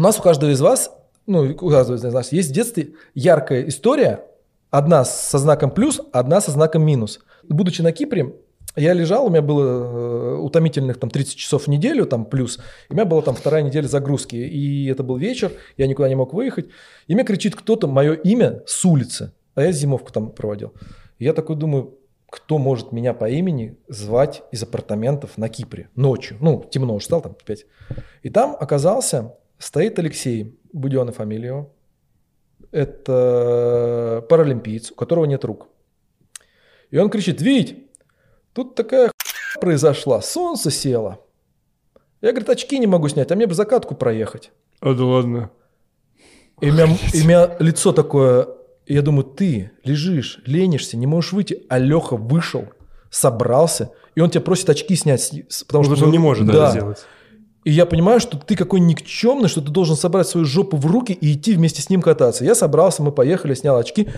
У нас у каждого из вас, ну, у каждого из нас есть в детстве яркая история, одна со знаком плюс, одна со знаком минус. Будучи на Кипре, я лежал, у меня было э, утомительных там 30 часов в неделю, там плюс. У меня была там вторая неделя загрузки. И это был вечер, я никуда не мог выехать. И мне кричит кто-то мое имя с улицы. А я зимовку там проводил. Я такой думаю, кто может меня по имени звать из апартаментов на Кипре ночью. Ну, темно уже стало, там 5. И там оказался, стоит Алексей Буденный фамилия его. Это паралимпиец, у которого нет рук. И он кричит, Вить, тут такая произошла, солнце село. Я, говорит, очки не могу снять, а мне бы закатку проехать. А да ладно. И у меня, и у меня лицо такое, я думаю, ты лежишь, ленишься, не можешь выйти, а Леха вышел, собрался, и он тебя просит очки снять, потому, потому что, он не может да. даже сделать. И я понимаю, что ты какой никчемный, что ты должен собрать свою жопу в руки и идти вместе с ним кататься. Я собрался, мы поехали, снял очки.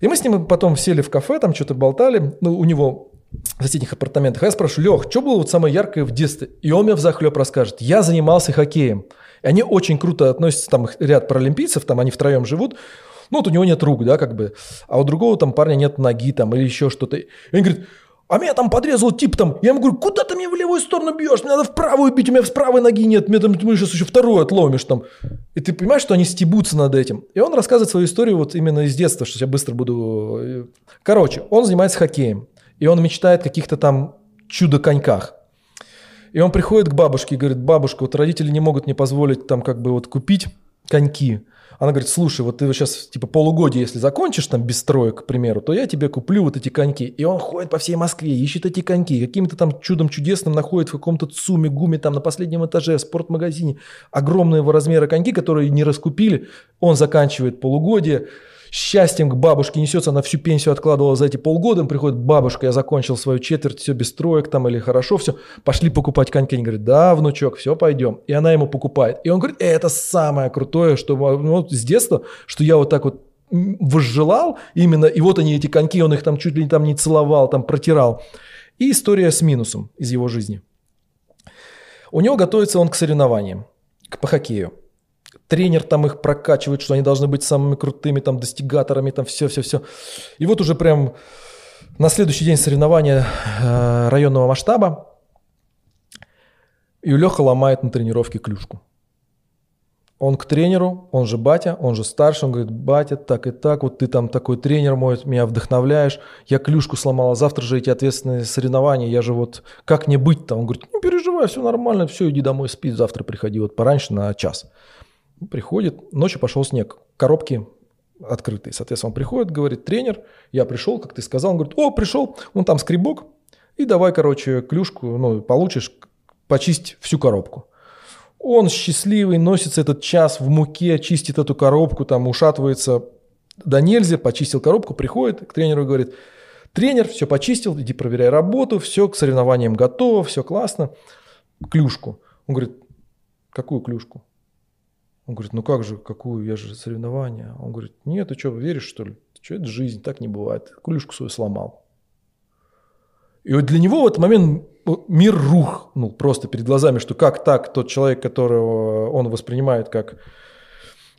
И мы с ним потом сели в кафе, там что-то болтали. Ну, у него в соседних апартаментах. А я спрашиваю, Лех, что было вот самое яркое в детстве? И он мне взахлеб расскажет. Я занимался хоккеем. И они очень круто относятся, там ряд паралимпийцев, там они втроем живут. Ну, вот у него нет рук, да, как бы. А у другого там парня нет ноги там или еще что-то. И он говорит, а меня там подрезал тип там. Я ему говорю, куда ты мне в левую сторону бьешь? Мне надо в правую бить, у меня с правой ноги нет. Мне там, ты сейчас еще вторую отломишь там. И ты понимаешь, что они стебутся над этим. И он рассказывает свою историю вот именно из детства, что я быстро буду... Э, короче, он занимается хоккеем. И он мечтает о каких-то там чудо-коньках. И он приходит к бабушке и говорит, бабушка, вот родители не могут мне позволить там как бы вот купить коньки. Она говорит, слушай, вот ты сейчас типа полугодие, если закончишь там без строек, к примеру, то я тебе куплю вот эти коньки. И он ходит по всей Москве, ищет эти коньки, каким-то там чудом чудесным находит в каком-то ЦУМе, ГУМе, там на последнем этаже, спортмагазине огромные его размера коньки, которые не раскупили. Он заканчивает полугодие, счастьем к бабушке несется, она всю пенсию откладывала за эти полгода, приходит бабушка, я закончил свою четверть, все без строек там или хорошо, все, пошли покупать коньки. Они говорят, да, внучок, все, пойдем. И она ему покупает. И он говорит, это самое крутое, что ну, с детства, что я вот так вот возжелал именно, и вот они эти коньки, он их там чуть ли там не целовал, там протирал. И история с минусом из его жизни. У него готовится он к соревнованиям, к, по хоккею тренер там их прокачивает, что они должны быть самыми крутыми там достигаторами, там все-все-все. И вот уже прям на следующий день соревнования э, районного масштаба и Леха ломает на тренировке клюшку. Он к тренеру, он же батя, он же старший, он говорит, батя, так и так, вот ты там такой тренер мой, меня вдохновляешь, я клюшку сломала, завтра же эти ответственные соревнования, я же вот, как не быть-то? Он говорит, не переживай, все нормально, все, иди домой, спи, завтра приходи вот пораньше на час. Приходит, ночью пошел снег, коробки открытые. Соответственно, он приходит, говорит, тренер, я пришел, как ты сказал. Он говорит, о, пришел, он там скребок, и давай, короче, клюшку, ну, получишь, почисть всю коробку. Он счастливый, носится этот час в муке, чистит эту коробку, там ушатывается до нельзя, почистил коробку, приходит к тренеру и говорит, тренер, все почистил, иди проверяй работу, все, к соревнованиям готово, все классно. Клюшку. Он говорит, какую клюшку? Он говорит, ну как же, какую, я же соревнования. Он говорит, нет, ты что, веришь что ли? Ты что, это жизнь, так не бывает. Клюшку свою сломал. И вот для него в этот момент мир рухнул просто перед глазами, что как так тот человек, которого он воспринимает как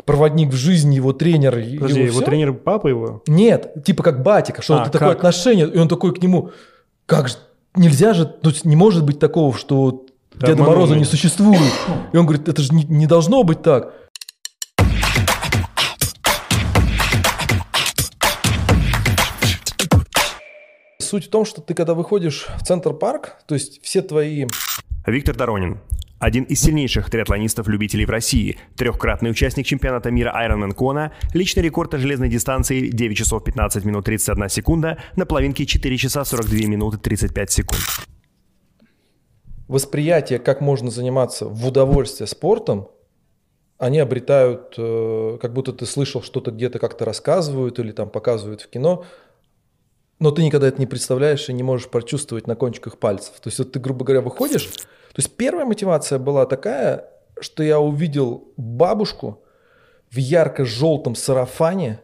проводник в жизни, его тренер. Подожди, его, его тренер папа его? Нет, типа как батика, что а, это такое отношение, и он такой к нему, как же, нельзя же, то есть не может быть такого, что да, Деда Мороза не существует. И он говорит, это же не, не должно быть так. Суть в том, что ты когда выходишь в центр парк, то есть все твои... Виктор Доронин, один из сильнейших триатлонистов-любителей в России, трехкратный участник чемпионата мира Ironman Kona, личный рекорд на железной дистанции 9 часов 15 минут 31 секунда, на половинке 4 часа 42 минуты 35 секунд восприятие, как можно заниматься в удовольствие спортом, они обретают, э, как будто ты слышал что-то где-то как-то рассказывают или там показывают в кино, но ты никогда это не представляешь и не можешь прочувствовать на кончиках пальцев. То есть вот ты, грубо говоря, выходишь. То есть первая мотивация была такая, что я увидел бабушку в ярко-желтом сарафане,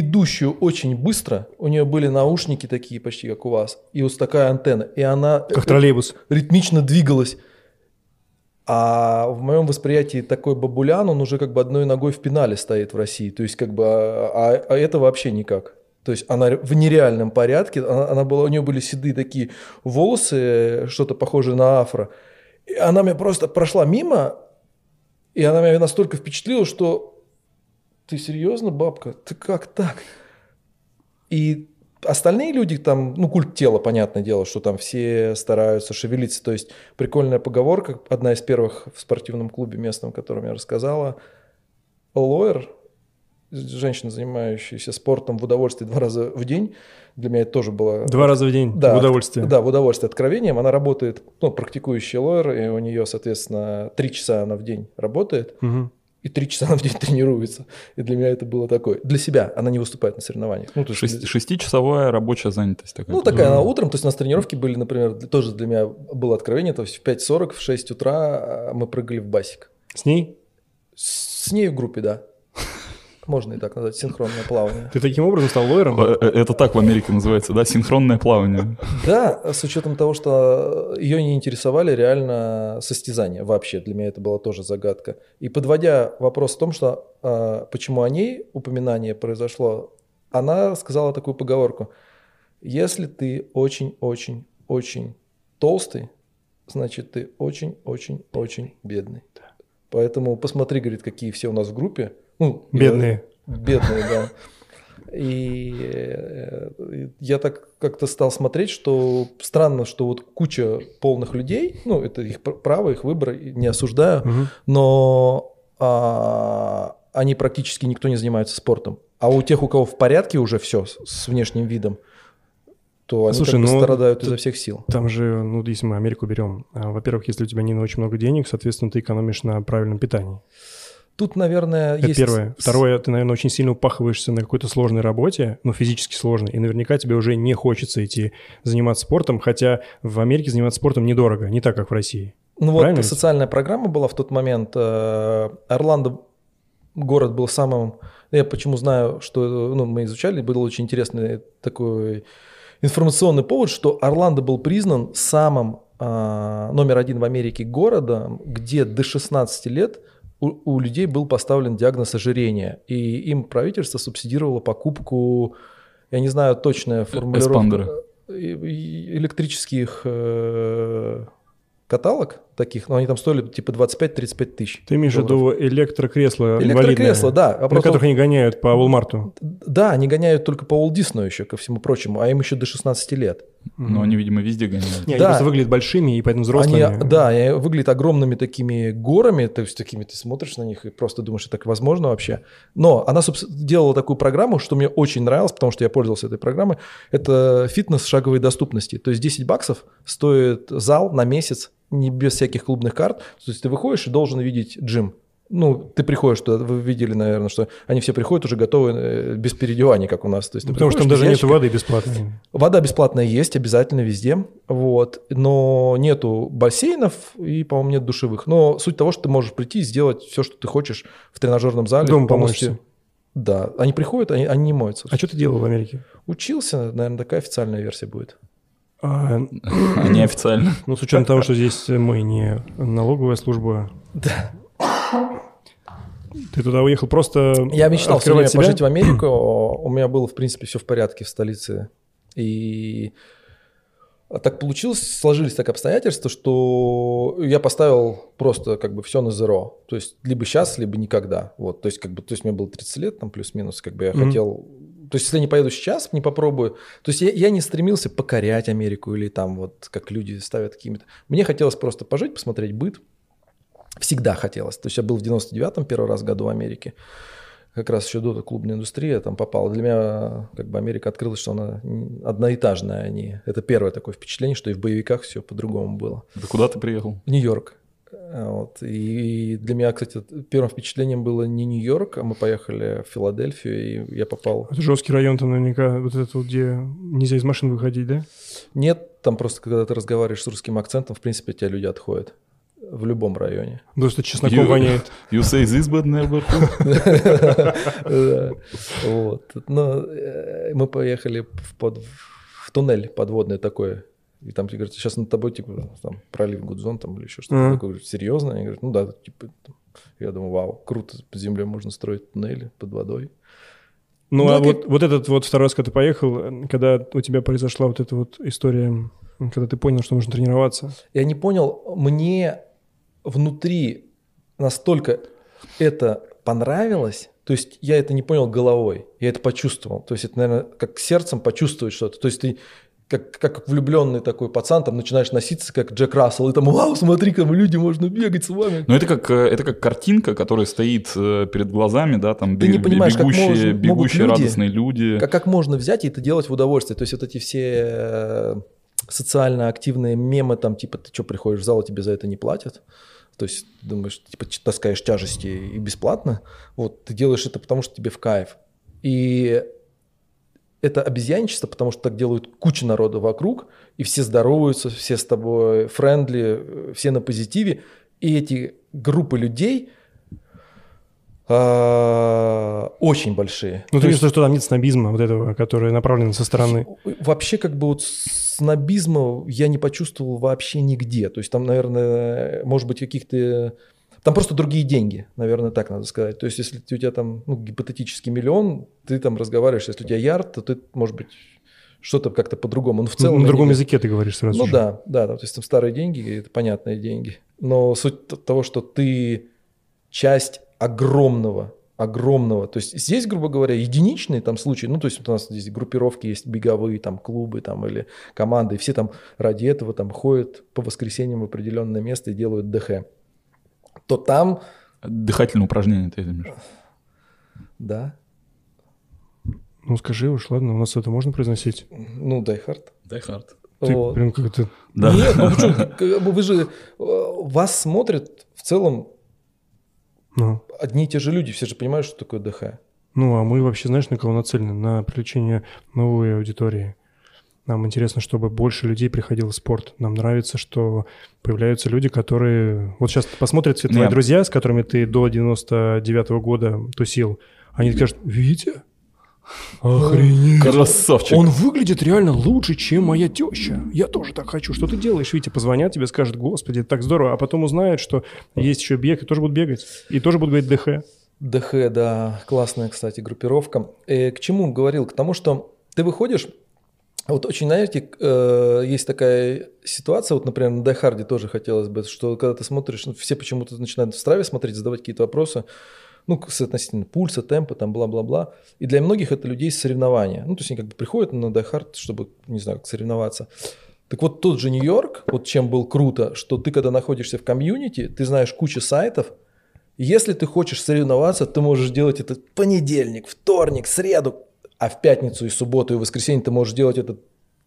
идущую очень быстро. У нее были наушники такие почти, как у вас, и вот такая антенна. И она... Как троллейбус. Ритмично двигалась. А в моем восприятии такой бабулян, он уже как бы одной ногой в пенале стоит в России. То есть как бы, а, а, а это вообще никак. То есть она в нереальном порядке, она, она была, у нее были седые такие волосы, что-то похожее на афро. И она меня просто прошла мимо, и она меня настолько впечатлила, что ты серьезно, бабка? Ты как так? И остальные люди там, ну, культ тела, понятное дело, что там все стараются шевелиться. То есть прикольная поговорка, одна из первых в спортивном клубе местном, котором я рассказала. Лоер, женщина, занимающаяся спортом в удовольствии два раза в день, для меня это тоже было... Два раза в день да, в удовольствие. Да, в удовольствие откровением. Она работает, ну, практикующий лоер, и у нее, соответственно, три часа она в день работает. Угу и три часа она в день тренируется. И для меня это было такое. Для себя она не выступает на соревнованиях. Ну, то есть шестичасовая рабочая занятость такая. Ну, такая она утром. То есть у нас тренировки были, например, тоже для меня было откровение. То есть в 5.40, в 6 утра а, мы прыгали в басик. С ней? С, с ней в группе, да. Можно и так назвать, синхронное плавание. Ты таким образом стал лойером? Э, э, это так в Америке называется, да, синхронное плавание. Да, с учетом того, что ее не интересовали реально состязания вообще. Для меня это была тоже загадка. И подводя вопрос в том, что а, почему о ней упоминание произошло, она сказала такую поговорку. Если ты очень-очень-очень толстый, значит, ты очень-очень-очень бедный. Поэтому посмотри, говорит, какие все у нас в группе – ну, бедные. Бедные, да. И э, я так как-то стал смотреть, что странно, что вот куча полных людей, ну, это их право, их выбор, не осуждаю, угу. но а, они практически никто не занимается спортом. А у тех, у кого в порядке уже все с внешним видом, то они Слушай, как бы ну, страдают изо всех сил. Там же, ну, если мы Америку берем, а, во-первых, если у тебя не очень много денег, соответственно, ты экономишь на правильном питании. Тут, наверное, Это есть... первое. Второе, ты, наверное, очень сильно упахиваешься на какой-то сложной работе, ну, физически сложной, и наверняка тебе уже не хочется идти заниматься спортом, хотя в Америке заниматься спортом недорого, не так, как в России. Ну Правильно вот социальная программа была в тот момент. Э, Орландо город был самым... Я почему знаю, что ну, мы изучали, был очень интересный такой информационный повод, что Орландо был признан самым э, номер один в Америке городом, где до 16 лет – у, у людей был поставлен диагноз ожирения, и им правительство субсидировало покупку, я не знаю точная формулировка, э, электрических э, каталог таких, но они там стоили типа 25-35 тысяч. Ты имеешь в виду электрокресла Электрокресла, да. А на которых они гоняют по Walmart. Да, они гоняют только по Walt Disney еще, ко всему прочему, а им еще до 16 лет. Но они, видимо, везде гоняют. Не, да. они просто выглядят большими и поэтому взрослыми. Они, да, они выглядят огромными такими горами, то есть такими ты смотришь на них и просто думаешь, это так возможно вообще. Но она делала такую программу, что мне очень нравилось, потому что я пользовался этой программой. Это фитнес шаговой доступности. То есть 10 баксов стоит зал на месяц не без всяких клубных карт. То есть ты выходишь и должен видеть джим. Ну, ты приходишь туда, вы видели, наверное, что они все приходят уже готовы э, без переодевания, как у нас. То есть, Потому что там даже нет воды бесплатной. Вода бесплатная есть, обязательно везде, вот. Но нету бассейнов и, по-моему, нет душевых. Но суть того, что ты можешь прийти и сделать все, что ты хочешь в тренажерном зале. Дома помочься. Да, они приходят, они, они не моются. А что ты делал в Америке? Учился, наверное, такая официальная версия будет. А, а неофициально. Ну, с учетом того, что здесь мы не налоговая служба. Да. Ты туда уехал просто Я мечтал все время себя? пожить в Америку. У меня было, в принципе, все в порядке в столице. И так получилось, сложились так обстоятельства, что я поставил просто как бы все на зеро. То есть либо сейчас, либо никогда. Вот, то есть как бы, то есть мне было 30 лет, там плюс-минус, как бы я mm-hmm. хотел то есть, если я не поеду сейчас, не попробую. То есть, я, я не стремился покорять Америку или там вот как люди ставят какими-то. Мне хотелось просто пожить, посмотреть быт. Всегда хотелось. То есть, я был в 99-м первый раз году в Америке. Как раз еще до клубной индустрии я там попал. Для меня как бы Америка открылась, что она одноэтажная. Они... Это первое такое впечатление, что и в боевиках все по-другому было. Да куда ты приехал? В Нью-Йорк. Вот. И для меня, кстати, первым впечатлением было не Нью-Йорк, а мы поехали в Филадельфию, и я попал... Это жесткий район там наверняка, вот это вот, где нельзя из машин выходить, да? Нет, там просто, когда ты разговариваешь с русским акцентом, в принципе, от тебя люди отходят. В любом районе. Потому что чесноком you, воняет. You say this, but never Вот. Но э, мы поехали в туннель подводный такой И там тебе говорят, сейчас над тобой, типа, там, пролив Гудзон там или еще что-то Мгм. такое. Серьезно? Они говорят, ну да, типа, там. я думаю, вау, круто, под землей можно строить туннели под водой. Ну, Ну, а как- вот, вот этот вот второй раз, когда ты поехал, когда у тебя произошла вот эта вот история, когда ты понял, что нужно тренироваться. Я не понял, мне внутри настолько это понравилось, то есть я это не понял головой, я это почувствовал. То есть это, наверное, как сердцем почувствовать что-то. То есть ты как, как влюбленный такой пацан, там начинаешь носиться, как Джек Рассел, и там, вау, смотри, там люди, можно бегать с вами. Ну, это как, э, это как картинка, которая стоит э, перед глазами, да, там Ты не понимаешь, как бегущие, может- могут бегущие люди- радостные люди. Как, как можно взять и это делать в удовольствие? То есть вот эти все э, социально активные мемы, там, типа, ты что, приходишь в зал, тебе за это не платят? То есть думаешь, типа, таскаешь тяжести и бесплатно. Вот, ты делаешь это, потому что тебе в кайф. И это обезьянничество, потому что так делают куча народа вокруг, и все здороваются, все с тобой френдли, э, все на позитиве. И эти группы людей а, очень большие. Ну, То ты есть- видишь, что там нет снобизма вот этого, который направлен со стороны. Вообще, как бы вот снобизма я не почувствовал вообще нигде. То есть там, наверное, может быть, каких-то... Там просто другие деньги, наверное, так надо сказать. То есть если у тебя там ну, гипотетический миллион, ты там разговариваешь, если у тебя ярд, то ты, может быть, что-то как-то по-другому. Но в целом... на другом не- языке ты говоришь сразу Ну же. да, да, да, то есть там старые деньги, это понятные деньги. Но суть того, что ты часть огромного, огромного, то есть здесь, грубо говоря, единичные там случаи, ну то есть у нас здесь группировки есть беговые, там клубы там или команды, и все там ради этого там ходят по воскресеньям в определенное место и делают ДХ. То там, Дыхательные упражнения ты имеешь. да, Ну, скажи уж, ладно, у нас это можно произносить? ну, Die Hard. Die Hard. Ты Вот. прям как-то... Да. Нет, ну почему? Как бы Вы же, э, вас смотрят в целом Ну, одни и те же люди, все же понимают, что такое ДХ. ну, а мы вообще, знаешь, на кого нацелены? На привлечение новой аудитории. Нам интересно, чтобы больше людей приходило в спорт. Нам нравится, что появляются люди, которые... Вот сейчас посмотрят все твои Нет. друзья, с которыми ты до 99 года тусил. Они скажут, Витя? Охренеть. Красавчик. Он выглядит реально лучше, чем моя теща. Я тоже так хочу. Что ты делаешь, Витя? Позвонят тебе, скажут, господи, это так здорово. А потом узнают, что есть еще бег, и тоже будут бегать. И тоже будут говорить ДХ. ДХ, да, классная, кстати, группировка. Э, к чему говорил? К тому, что ты выходишь, вот очень, знаете, э, есть такая ситуация, вот, например, на Дайхарде тоже хотелось бы, что когда ты смотришь, ну, все почему-то начинают в страве смотреть, задавать какие-то вопросы, ну, относительно пульса, темпа, там, бла-бла-бла. И для многих это людей соревнования. Ну, то есть они как бы приходят на Die Hard, чтобы, не знаю, соревноваться. Так вот тот же Нью-Йорк, вот чем был круто, что ты когда находишься в комьюнити, ты знаешь кучу сайтов, если ты хочешь соревноваться, ты можешь делать это понедельник, вторник, среду, а в пятницу и субботу и воскресенье ты можешь делать это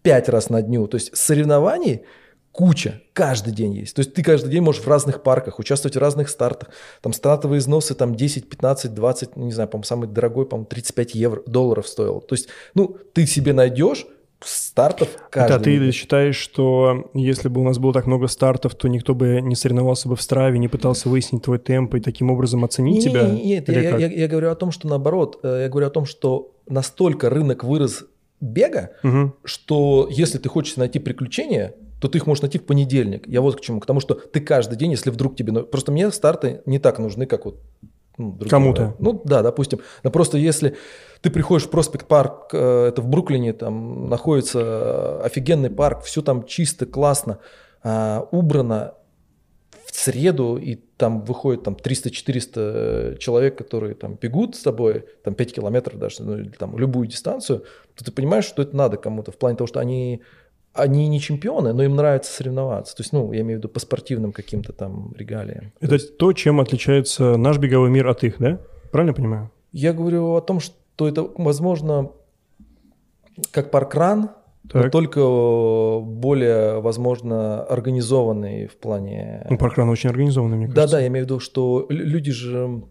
пять раз на дню. То есть соревнований куча, каждый день есть. То есть ты каждый день можешь в разных парках, участвовать в разных стартах. Там стартовые износы там 10, 15, 20, ну, не знаю, по-моему, самый дорогой, по-моему, 35 евро, долларов стоил. То есть, ну, ты себе найдешь стартов каждый Да, ты считаешь, что если бы у нас было так много стартов, то никто бы не соревновался бы в страве, не пытался выяснить твой темп и таким образом оценить Не, тебя? не, не, Нет, Или я, я- я говорю о том, что наоборот, э, я говорю о том, что настолько рынок вырос бега, Мгм. что если ты хочешь найти приключения, то ты их можешь найти в понедельник. Я вот к чему. К тому, что ты каждый день, если вдруг тебе... Просто мне старты не так нужны, как вот ну, Кому-то. да. Ну да, допустим. Но просто если ты приходишь в Проспект Парк, э, это в Бруклине, там находится э, офигенный парк, все там чисто, классно, а, убрано, в среду, и там выходит там 300-400 человек, которые там бегут с тобой, там 5 километров даже, ну, или там любую дистанцию, то ты понимаешь, что это надо кому-то, в плане того, что они, они не чемпионы, но им нравится соревноваться. То есть, ну, я имею в виду по спортивным каким-то там регалиям. То Это есть то, чем отличается наш беговой мир от их, да? Правильно понимаю? я говорю о том, что это, возможно, как паркран, но Так. только более, возможно, организованный в плане... Ну, паркран очень организованный, мне кажется. да, я имею в виду, что лю- люди же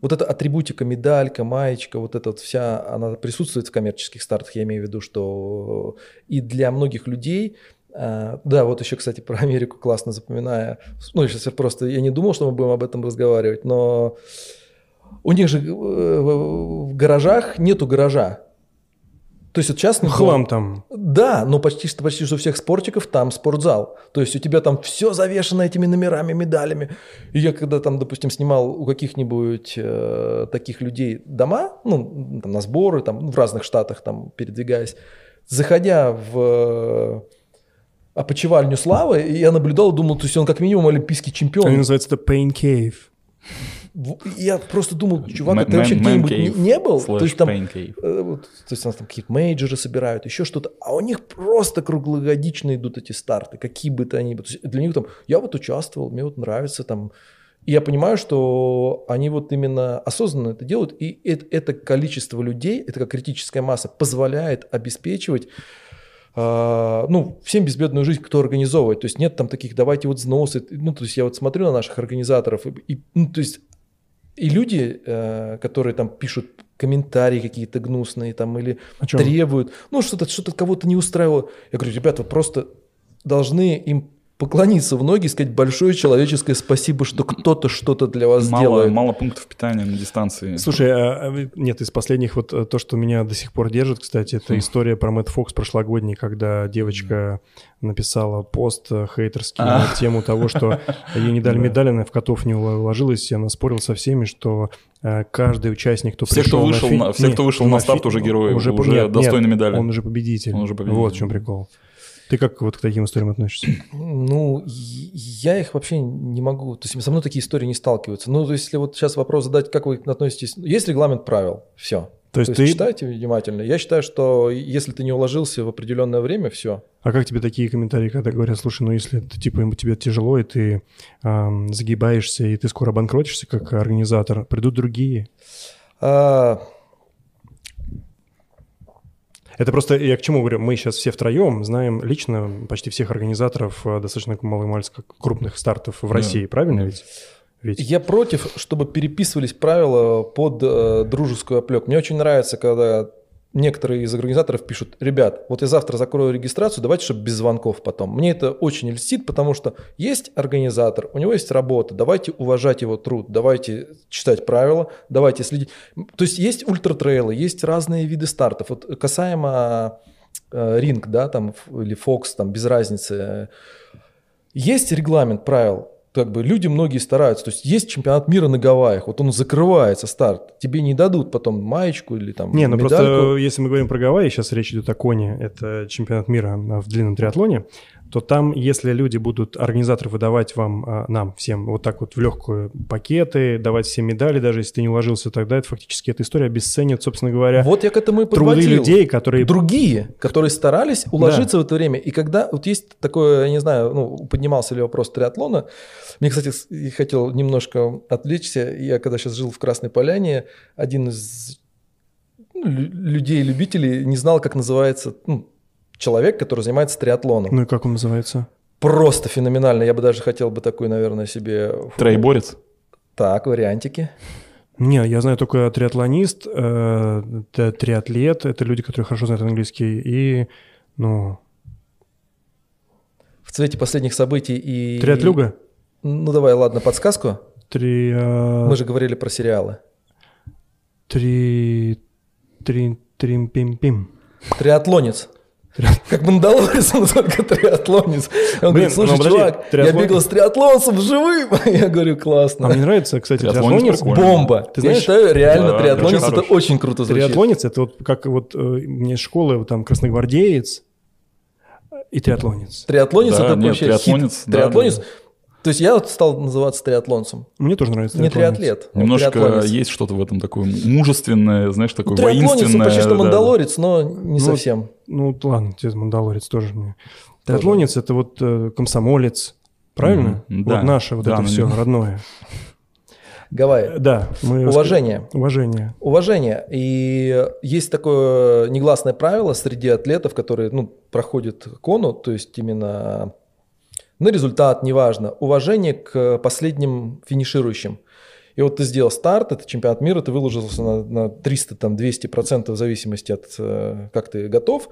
вот эта атрибутика, медалька, маечка, вот эта вот вся, она присутствует в коммерческих стартах. Я имею в виду, что и для многих людей, а, да, вот еще, кстати, про Америку классно запоминая. Ну, сейчас я просто, я не думал, что мы будем об этом разговаривать, но у них же э, в гаражах нету гаража. То есть вот частный дом- Хлам там. Да, но почти что, почти что у всех спортиков там спортзал. То есть у тебя там все завешено этими номерами, медалями. И я когда там, допустим, снимал у каких-нибудь э, таких людей дома, ну, там, на сборы, там, в разных штатах там передвигаясь, заходя в э, опочивальню Славы, я наблюдал, думал, то есть он как минимум олимпийский чемпион. Они называются это Pain Cave. Я просто думал, чувак, ты вообще где-нибудь не, был? То есть там, э, то есть у нас там какие-то мейджоры собирают, еще что-то, а у них просто круглогодично идут эти старты, какие бы то ни есть для них там, я вот участвовал, мне вот нравится там. И я понимаю, что они вот именно осознанно это делают, и это, это количество людей, это как критическая масса, позволяет обеспечивать а, ну, всем безбедную жизнь, кто организовывает. То есть нет там таких, давайте вот взносы. Ну, то есть я вот смотрю на наших организаторов, и, и, ну, то есть и люди, э, которые там пишут комментарии какие-то гнусные там или требуют, ну, что-то что кого-то не устраивало. Я говорю, ребята, вы просто должны им поклониться в ноги и сказать большое человеческое спасибо, что кто-то что-то для вас Мало, делает. мало пунктов питания на дистанции. Слушай, а, а, нет, из последних вот э, то, что меня до сих пор держит, кстати, это Хм. история про Мэтт Фокс прошлогодний, когда девочка написала пост э, хейтерский А. на тему того, что ей не дали Да. медаль, она в котов не уложилась, и она спорила со всеми, что э, каждый участник, кто Все, пришел кто вышел фи- на- все, не, кто вышел на фи- старт, уже герои, уже нет, достойны нет, медали. Он уже победитель. Он уже победитель. Вот в чем прикол. Ты как вот к таким историям относишься? Ну, я их вообще не могу, то есть со мной такие истории не сталкиваются. Ну, то есть, если вот сейчас вопрос задать, как вы относитесь, есть регламент правил, все. То есть То есть ты... читайте внимательно. Я считаю, что если ты не уложился в определенное время, все. А как тебе такие комментарии, когда говорят, слушай, ну если ты, типа тебе тяжело, и ты ам, загибаешься, и ты скоро обанкротишься как организатор, придут другие. А, Это просто, я к чему говорю, мы сейчас все втроем знаем лично почти всех организаторов э, достаточно маломальски крупных стартов в Да. России, правильно ведь? Ведь Я против, чтобы переписывались правила под э, дружескую оплеку. Мне очень нравится, когда некоторые из организаторов пишут, ребят, вот я завтра закрою регистрацию, давайте, чтобы без звонков потом. Мне это очень льстит, потому что есть организатор, у него есть работа, давайте уважать его труд, давайте читать правила, давайте следить. То есть есть ультратрейлы, есть разные виды стартов. Вот касаемо э, ринг, да, там, или Fox, там, без разницы. Есть регламент правил, как бы люди многие стараются. То есть есть чемпионат мира на Гавайях, вот он закрывается старт, тебе не дадут потом маечку или там Не, ну медальку. просто если мы говорим про Гавайи, сейчас речь идет о коне, это чемпионат мира в длинном триатлоне, то там, если люди будут, организаторы, выдавать вам, а, нам, всем, вот так вот в легкую пакеты, давать всем медали, даже если ты не уложился, тогда это фактически эта история обесценит, собственно говоря, Вот я к этому и труды людей, которые... Другие, которые старались уложиться в это время. И когда вот есть такое, я не знаю, ну, поднимался ли вопрос триатлона. Мне, кстати, я хотел немножко отвлечься. Я когда сейчас жил в Красной Поляне, один из ну, лю- людей-любителей не знал, как называется ну, человек, который занимается триатлоном. Ну и как он называется? Просто феноменально. Я бы даже хотел бы такой, наверное, себе... Трейборец. Так, вариантики. Не, я знаю только триатлонист, э, триатлет, это люди, которые хорошо знают английский, и, ну, В цвете последних событий и... триатлюга? Ну, давай, ладно, подсказку. Три... э, Мы же говорили про сериалы. Три... Три... Трим-пим-пим. Триатлонец. Как Мандалорец, он только триатлонец. Он Блин, говорит, слушай, ну, подожди, чувак, триатлон- я бегал с триатлонцем живым. Я говорю, А классно. мне нравится, кстати, Триатлонец триатлонец. Бомба. Ты я знаешь- считаю, реально Да, триатлонец очень это хорош. очень круто звучит. Триатлонец это вот как вот э, мне из школы вот там красногвардеец и триатлонец. Триатлонец Да, это нет, вообще триатлонец, хит. да, Триатлонец. да. То есть я вот стал называться триатлонцем. Мне тоже нравится Не триатлет. а Немножко триатлонец. есть что-то в этом такое мужественное, знаешь, такое Триатлонец, он воинственное. почти что да, да. мандалорец, но не Ну, совсем. Ну ладно, тебе Мандалорец тоже мне. Триатлонец это вот э, комсомолец, правильно? Мгм, Вот да. наше вот Да, это ну, все родное. Гавайи. Да, мы Уважение. Уважение. Уважение. И есть такое негласное правило среди атлетов, которые ну, проходят кону, то есть именно на результат, неважно, уважение к последним финиширующим. И вот ты сделал старт, это чемпионат мира, ты выложился на, на 300-200% в зависимости от э, как ты готов.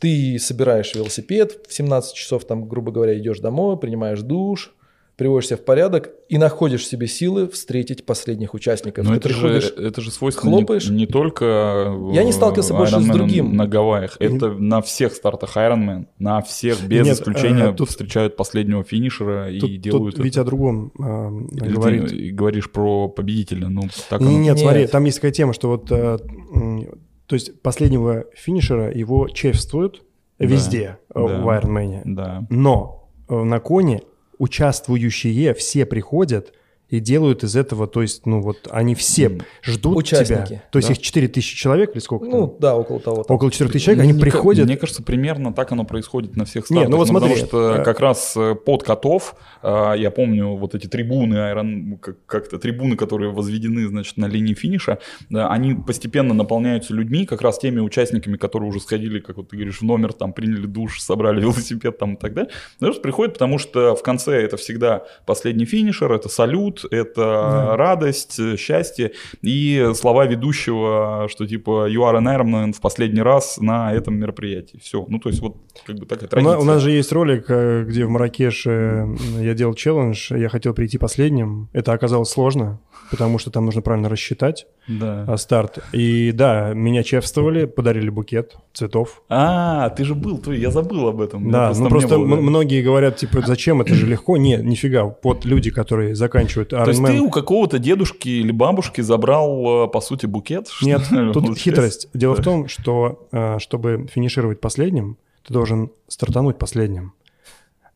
Ты собираешь велосипед в 17 часов, там, грубо говоря, идешь домой, принимаешь душ, приводишь себя в порядок и находишь в себе силы встретить последних участников. Но Ты это же, приходишь, это же свойственно хлопаешь. не, не только Я не сталкивался больше с другим. на Гавайях. Это на всех стартах Ironman, на всех без Нет, исключения э, тут- встречают последнего финишера и Тут, делают тут ведь о другом а, Или говорит. ты говоришь про победителя, ну так Не- оно- Нет, Нет. смотри, там есть такая тема, что вот, м, то есть последнего финишера его чествуют Да, везде да. в Ironman. Да. Но на коне участвующие все приходят и делают из этого, то есть, ну вот они все ждут Участники, тебя. То есть да. их 4000 человек или сколько там? ну да, около того. там. Около 4000 человек, они Мне приходят. Мне кажется, примерно так оно происходит на всех Нет, стартах. ну вот смотри, Потому что э, как раз э, под котов, э, я помню вот эти трибуны, Iron, как- как-то трибуны, которые возведены, значит, на линии финиша, да, они постепенно наполняются людьми, как раз теми участниками, которые уже сходили, как вот ты говоришь, в номер, там, приняли душ, собрали велосипед там и так далее. Просто приходят, потому что в конце это всегда последний финишер, это салют, это радость, э, счастье и слова ведущего, что типа you are an Ironman в последний раз на этом мероприятии. Все. Ну, то есть вот как бы такая У на- традиция. У нас же есть ролик, э, где в Маракеше м, я делал челлендж, я хотел прийти последним. Это оказалось сложно, потому что там нужно правильно рассчитать Да. старт. И да, меня чествовали, подарили букет цветов. А, ты же был, ты, я забыл об этом. Да, ну там не просто был, м- да. многие говорят, типа, зачем это же легко? Не, нифига. Вот люди, которые заканчивают То есть ты у какого-то дедушки или бабушки забрал, э, по сути, букет? Нет, тут хитрость. Дело в том, что э, чтобы финишировать последним, ты должен стартануть последним.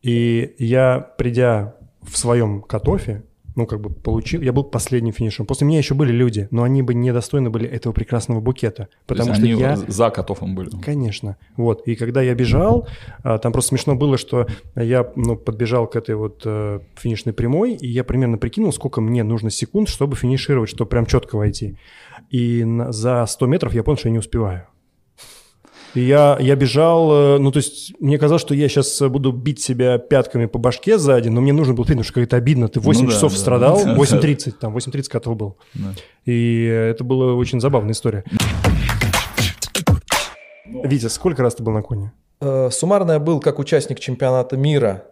И я, придя в своем катофе, ну, как бы получил, я был последним финишером. После меня еще были люди, но они бы недостойны были этого прекрасного букета. То Потому что я... за котовым были. Конечно. Вот. И когда я бежал, а, там просто смешно было, что я ну, подбежал к этой вот э, финишной прямой, и я примерно прикинул, сколько мне нужно секунд, чтобы финишировать, чтобы прям четко войти. И на- за 100 метров я понял, что я не успеваю. И я, я бежал, э, ну, то есть мне казалось, что я сейчас буду бить себя пятками по башке сзади, но мне нужно было, потому что как-то обидно, ты 8 Ну часов да. страдал, Да. 8.30, там, 8.30 котов был. Да. И это была очень забавная история. Витя, сколько раз ты был на коне? Э, Суммарно я был как участник чемпионата мира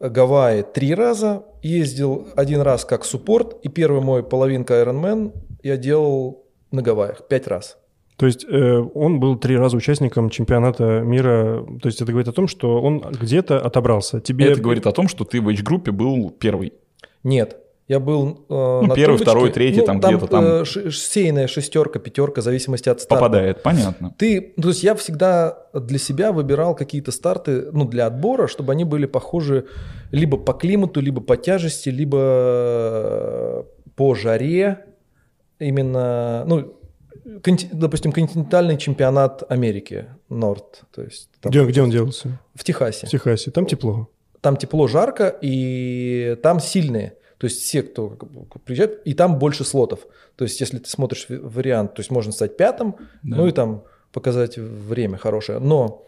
Гавайи три раза, ездил один раз как суппорт, и первый мой половинка Ironman я делал на Гавайях пять раз. То есть э, он был три раза участником чемпионата мира. То есть это говорит о том, что он где-то отобрался. Тебе Это говорит о том, что ты в H-группе был первый. Нет, я был э, на первый, трубочке. второй, третий, там где-то там. э, сейная шестерка, пятерка, в зависимости от старта. Попадает, понятно. Ты, ну, то есть я всегда для себя выбирал какие-то старты, ну, для отбора, чтобы они были похожи либо по климату, либо по тяжести, либо э, по жаре. Именно, ну, допустим, континентальный чемпионат Америки, Норд, то есть там Где, где он делался? в Техасе. В Техасе. Там тепло. Там тепло, жарко, и там сильные. То есть все, кто приезжает, и там больше слотов. То есть если ты смотришь вариант, то есть можно стать пятым, Да. ну и там показать время хорошее. Но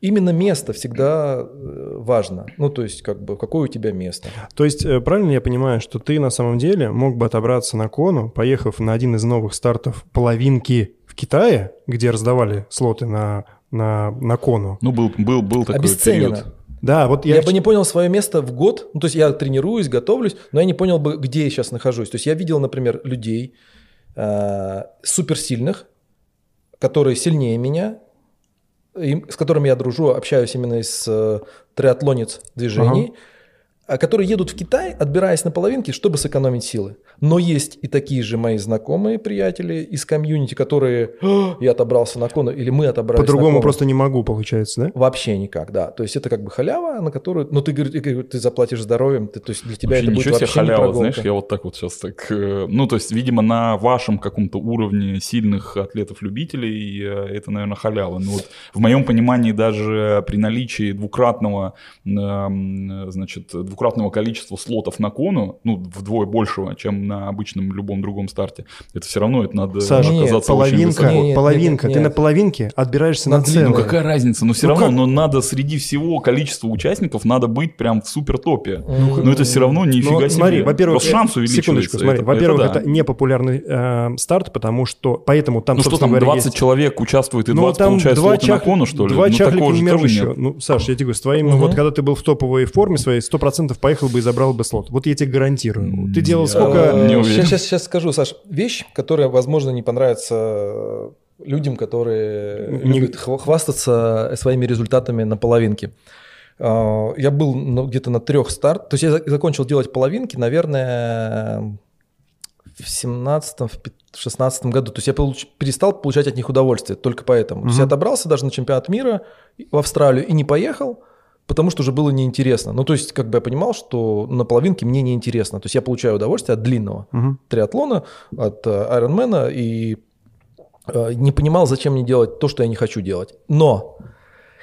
именно место всегда э, важно. Ну то есть как бы какое у тебя место. То есть э, правильно я понимаю, что ты на самом деле мог бы отобраться на кону, поехав на один из новых стартов половинки в Китае, где раздавали слоты на, на, на кону. Ну, был, был, был такой Обесценено. период. Да, вот Я, я... бы не понял свое место в год. Ну, то есть я тренируюсь, готовлюсь, но я не понял бы, где я сейчас нахожусь. То есть я видел, например, людей э, суперсильных, которые сильнее меня, с которыми я дружу, общаюсь именно из э, триатлонец движений, а которые едут в Китай, отбираясь на половинки, чтобы сэкономить силы. Но есть и такие же мои знакомые приятели из комьюнити, которые «А, я отобрался на кону, или мы отобрались на По-другому кону». просто не могу, получается, да? Вообще никак, да. То есть это как бы халява, на которую, ну ты говоришь, ты, заплатишь здоровьем, ты, то есть для тебя Вообще это будет ничего себе вообще не халява, прогулка. знаешь, я вот так вот сейчас так... э, Ну, то есть, видимо, на вашем каком-то уровне сильных атлетов-любителей э, это, наверное, халява. Но вот в моем понимании даже при наличии двукратного, эм, значит, двукратного количества слотов на кону, ну, вдвое большего, чем на обычном любом другом старте, это все равно это надо Саша, Нет, оказаться очень половинка, высоко. Нет, нет, половинка. нет, Ты нет. на половинке отбираешься На на длинную. Ну целое. какая разница? Но все Ну равно, как? но надо среди всего количества участников надо быть прям в супер топе. Ну, Но это все равно нифига Но себе. смотри, во-первых, Просто шанс увеличивается. секундочку, смотри, Это- во-первых, это это, да. непопулярный э, старт, потому что, поэтому там, Ну что там, говоря, 20 есть- человек участвует и Ну, 20 там получается два слоты на чах- кону, что ли? Два ну, чахлика не еще. нет. Ну, Саш, я тебе говорю, с твоим, Мгм. вот когда ты был в топовой форме своей, 100% 100% поехал бы и забрал бы слот. Вот я тебе гарантирую. Ты делал Я сколько... не уверен. Сейчас, сейчас, скажу, Саш, вещь, которая, возможно, не понравится людям, которые Не- любят хва- хвастаться своими результатами на половинке. А, Я был ну, где-то на трех старт, то есть я за- закончил делать половинки, наверное, в 17 в пят- в 16 году. То есть я получ- перестал получать от них удовольствие только поэтому. То есть я Мгм. отобрался даже на чемпионат мира в Австралию и не поехал, потому что уже было неинтересно. Ну, то есть, как бы я понимал, что на половинке мне неинтересно. То есть я получаю удовольствие от длинного Мгм. триатлона, от э, Айронмена, и э, не понимал, зачем мне делать то, что я не хочу делать. Но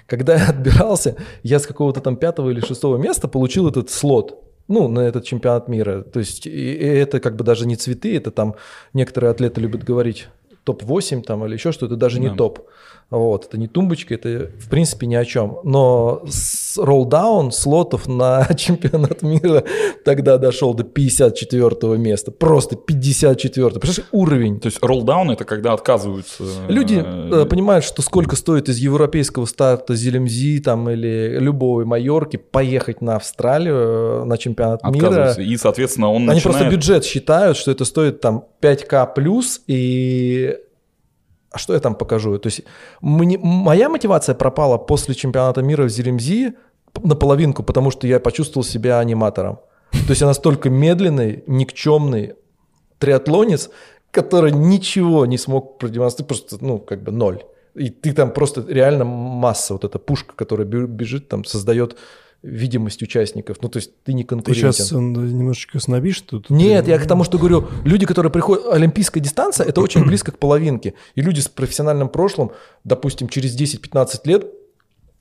когда я отбирался, я с какого-то там пятого или шестого места получил этот слот. Ну, на этот чемпионат мира. То есть, и, и это как бы даже не цветы, это там некоторые атлеты любят говорить топ-8 там или еще что-то, даже не Да. топ. Вот, это не тумбочка, это в принципе ни о чем. Но с роллдаун слотов на чемпионат мира тогда дошел до 54 места. Просто 54. Представляешь, уровень. То есть роллдаун это когда отказываются... Люди э, э, понимают, что сколько стоит из европейского старта Зелемзи там или любой Майорки поехать на Австралию э, на чемпионат мира. И, соответственно, он Они начинает... просто бюджет считают, что это стоит там 5к плюс, и а что я там покажу? То есть мне- моя мотивация пропала после чемпионата мира в Зелемзи на половинку, потому что я почувствовал себя аниматором. То есть я настолько медленный, никчемный триатлонец, который ничего не смог продемонстрировать, просто, ну, как бы ноль. И ты там просто реально масса, вот эта пушка, которая бе- бежит, там создает видимость участников. Ну, то есть ты не Ты конкурентен. сейчас немножечко снобишь тут? Нет, я к тому, что говорю, люди, которые приходят, олимпийская дистанция, это очень близко к половинке. И люди с профессиональным прошлым, допустим, через 10-15 лет,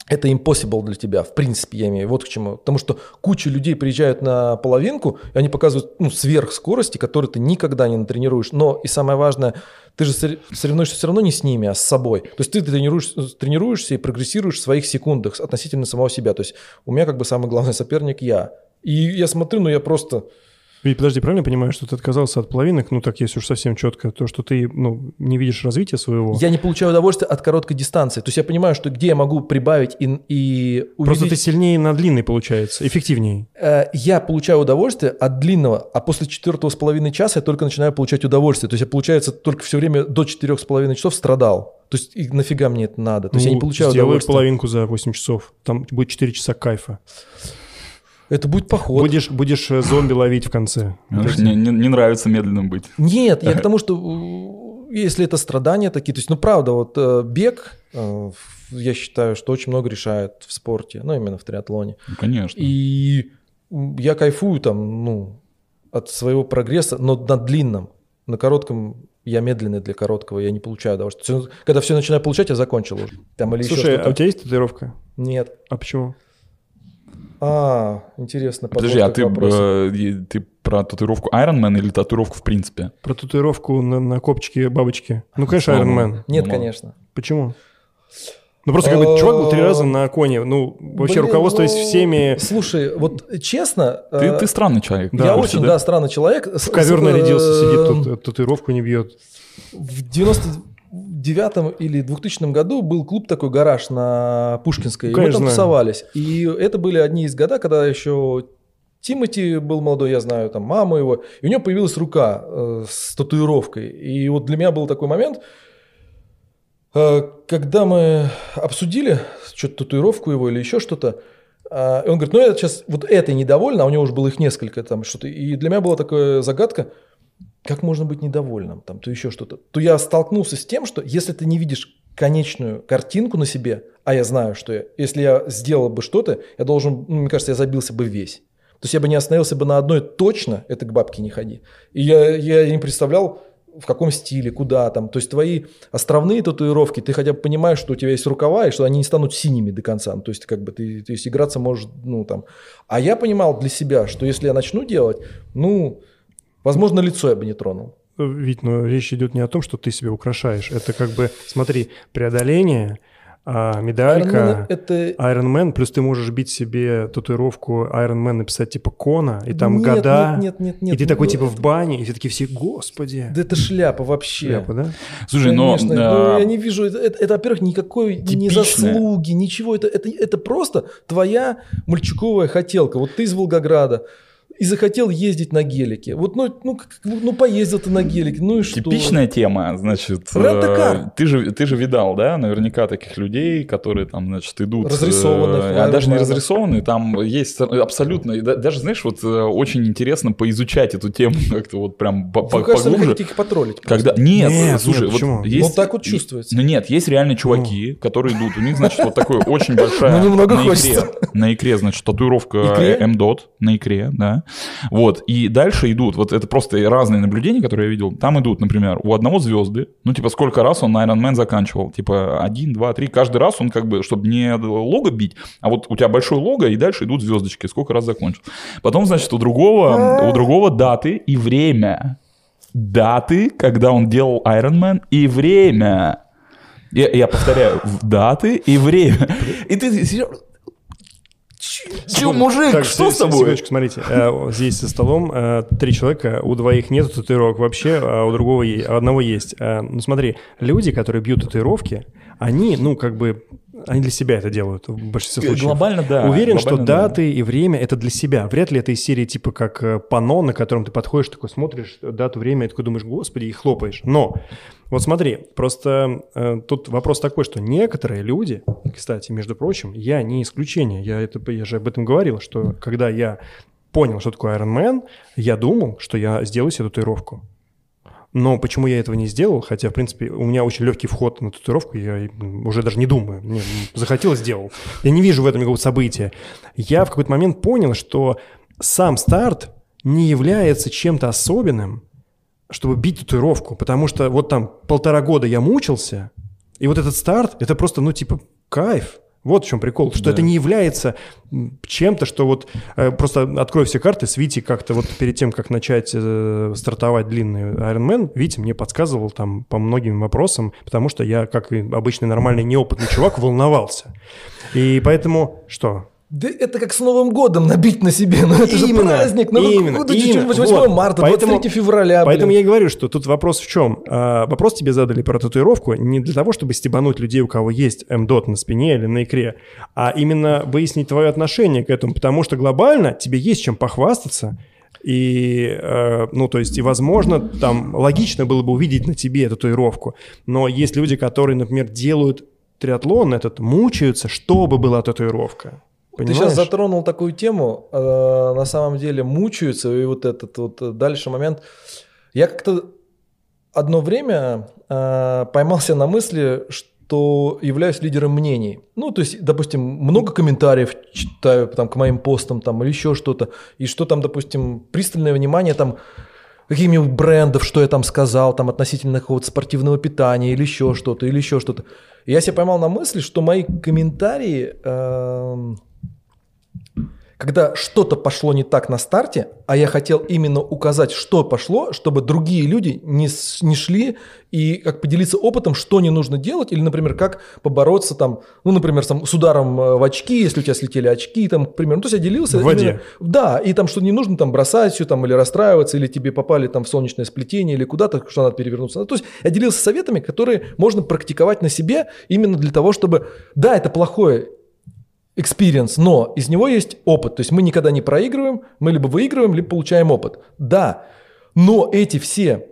это impossible для тебя, в принципе, я имею вот к чему. Потому что куча людей приезжают на половинку, и они показывают ну, сверхскорости, которые ты никогда не натренируешь. Но и самое важное, ты же сор- соревнуешься все равно не с ними, а с собой. То есть ты тренируешь, тренируешься и прогрессируешь в своих секундах относительно самого себя. То есть у меня как бы самый главный соперник я. И я смотрю, ну я просто... Ведь подожди, правильно я понимаю, что ты отказался от половинок, ну так если уж совсем четко, то что ты ну, не видишь развития своего? Я не получаю удовольствия от короткой дистанции. То есть я понимаю, что где я могу прибавить и, и Просто ты сильнее на длинной получается, эффективнее. Э, Я получаю удовольствие от длинного, а после четвертого с половиной часа я только начинаю получать удовольствие. То есть я, получается, только все время до четырех с половиной часов страдал. То есть и нафига мне это надо? То есть я не Ну, получаю сделай удовольствия. половинку за 8 часов, там будет 4 часа кайфа. Это будет поход. Будешь, будешь э, зомби ловить в конце. Не, не- не нравится медленным быть. Нет, я к тому, что э, если это страдания такие, то есть, ну правда, вот э, бег, я считаю, что очень много решает в спорте, ну именно в триатлоне. Ну, конечно. И я кайфую там, ну, от своего прогресса, но на длинном. На коротком я медленный для короткого, я не получаю удовольствия. Когда все начинаю получать, я закончил уже. Там или еще Слушай, а у тебя есть татуировка? Нет. А почему? А, интересно. Подожди, а ты, э, ты про татуировку Iron Man или татуировку в принципе? Про татуировку на, на копчике бабочки. Ну, конечно, Iron. Man. Нет, ну, конечно. Почему? Ну, просто как бы чувак был три раза на коне. Ну, вообще Блин, руководствуясь ну, всеми... Слушай, вот честно... Ты, э, ты странный человек. Да, я очень, да, странный человек. В ковер нарядился, сидит, тут э, татуировку не бьет. В 99-м или 2000 году был клуб такой «Гараж» на Пушкинской. и мы Конечно, там знаю. тусовались. И это были одни из года, когда еще Тимати был молодой, я знаю, там маму его. И у него появилась рука э, с татуировкой. И вот для меня был такой момент, э, когда мы обсудили что-то татуировку его или еще что-то, а, и он говорит, ну я сейчас вот этой недоволен, а у него уже было их несколько там что-то. И для меня была такая загадка, как можно быть недовольным, там, то еще что-то. То я столкнулся с тем, что если ты не видишь конечную картинку на себе, а я знаю, что я, если я сделал бы что-то, я должен, ну, мне кажется, я забился бы весь. То есть я бы не остановился бы на одной точно, это к бабке не ходи. И я, я не представлял, в каком стиле, куда там. То есть твои островные татуировки, ты хотя бы понимаешь, что у тебя есть рукава, и что они не станут синими до конца. Ну, то есть как бы ты, то есть играться можешь, ну там. А я понимал для себя, что если я начну делать, ну, возможно, лицо я бы не тронул. Ведь, но речь идет не о том, что ты себя украшаешь. Это как бы, смотри, преодоление, а Iron медалька... Man это... Iron Man, плюс ты можешь бить себе татуировку Iron Man написать типа Кона, и там Нет, года, Нет, нет, нет, нет. и ты такой ну, типа в бане, и все такие все, господи. Да это шляпа вообще. Шляпа, да? Слушай, но... Конечно, а, ну, я не вижу, это, это, это, во-первых, никакой не Типичное. заслуги, ничего, это, это, это просто твоя мальчуковая хотелка. Вот ты из Волгограда и захотел ездить на гелике. Вот, ну, ну, как- ну поездил ты на гелике, ну и что? Типичная тема, значит, э, ты же, ты же видал, да, наверняка таких людей, которые там, значит, идут... Разрисованных, э, а даже не разрисованные, там есть абсолютно, даже, знаешь, вот э, очень интересно поизучать эту тему как-то вот прям по- по- Вы, кажется, вы поглубже. их потроллить. Когда... Нет, Нет, слушай, нет, вот почему? есть... Ну, так вот чувствуется. Ну нет, есть реально чуваки, которые идут, у них, значит, вот такой очень большая... Ну, немного на икре, хочется. на икре, значит, татуировка? М-дот на икре, да. Вот, и дальше идут, вот это просто разные наблюдения, которые я видел. Там идут, например, у одного звезды, ну, типа, сколько раз он Iron Man заканчивал? Типа, один, два, три. Каждый раз он как бы, чтобы не лого бить, а вот у тебя большой лого, и дальше идут звездочки, сколько раз закончил. Потом, значит, у другого, у другого даты и время. Даты, когда он делал Iron Man, и время. Я, я повторяю, даты и время. И ты. Че, мужик, Так, что с тобой? Секундочку, смотрите, э, здесь за столом э, три человека, у двоих нет татуировок вообще, а у другого одного есть. Э, Ну смотри, люди, которые бьют татуировки, они, ну как бы, они для себя это делают в большинстве случаев. Глобально, да. Уверен, что глобально, да. даты и время это для себя. Вряд ли это из серии типа как э, панно, на котором ты подходишь, такой смотришь дату, время, и такой думаешь, господи, и хлопаешь. Но вот смотри, просто э, тут вопрос такой, что некоторые люди, кстати, между прочим, я не исключение, я, это, я же об этом говорил, что когда я понял, что такое Iron Man, я думал, что я сделаю себе татуировку. Но почему я этого не сделал, хотя, в принципе, у меня очень легкий вход на татуировку, я уже даже не думаю. Мне захотел, сделал. Я не вижу в этом никакого события. Я в какой-то момент понял, что сам старт не является чем-то особенным, чтобы бить татуировку, потому что вот там полтора года я мучился, и вот этот старт, это просто, ну, типа, кайф. Вот в чем прикол, что Да. это не является чем-то, что вот э, просто открой все карты, с Вити как-то вот перед тем, как начать э, стартовать длинный Iron Man, Витя мне подсказывал там по многим вопросам, потому что я, как и обычный нормальный неопытный чувак, волновался. И поэтому что? Да это как с Новым годом набить на себе. Ну это же Именно, праздник. Ну именно, какой-то именно. 8 Вот. марта, Поэтому- 23 февраля. Поэтому блин. я и говорю, что тут вопрос в чем? А, вопрос тебе задали про татуировку не для того, чтобы стебануть людей, у кого есть МДОТ на спине или на икре, а именно выяснить твое отношение к этому, потому что глобально тебе есть чем похвастаться, и, э, ну, то есть, и, возможно, там логично было бы увидеть на тебе татуировку, но есть люди, которые, например, делают триатлон этот, мучаются, чтобы была татуировка. Ты Понимаешь? сейчас затронул такую тему, э, на самом деле мучаются, и вот этот вот э, дальше момент. Я как-то одно время э, поймался на мысли, что являюсь лидером мнений. Ну, то есть, допустим, много комментариев читаю там, к моим постам там, или еще что-то, и что там, допустим, пристальное внимание там какими брендов, что я там сказал, там относительно какого-то спортивного питания или еще что-то, или еще что-то. Я себя поймал на мысли, что мои комментарии, эм, когда что-то пошло не так на старте, а я хотел именно указать, что пошло, чтобы другие люди не, с- не шли и как поделиться опытом, что не нужно делать, или, например, как побороться там, ну, например, сам, с ударом э, в очки, если у тебя слетели очки, там, к примеру. Ну, то есть я делился В воде. именно- да, и там, что не нужно там бросать все там или расстраиваться, или тебе попали там в солнечное сплетение, или куда-то, что надо перевернуться. Ну, то есть я делился советами, которые можно практиковать на себе именно для того, чтобы, да, это плохое experience, но из него есть опыт. То есть мы никогда не проигрываем, мы либо выигрываем, либо получаем опыт. Да, но эти все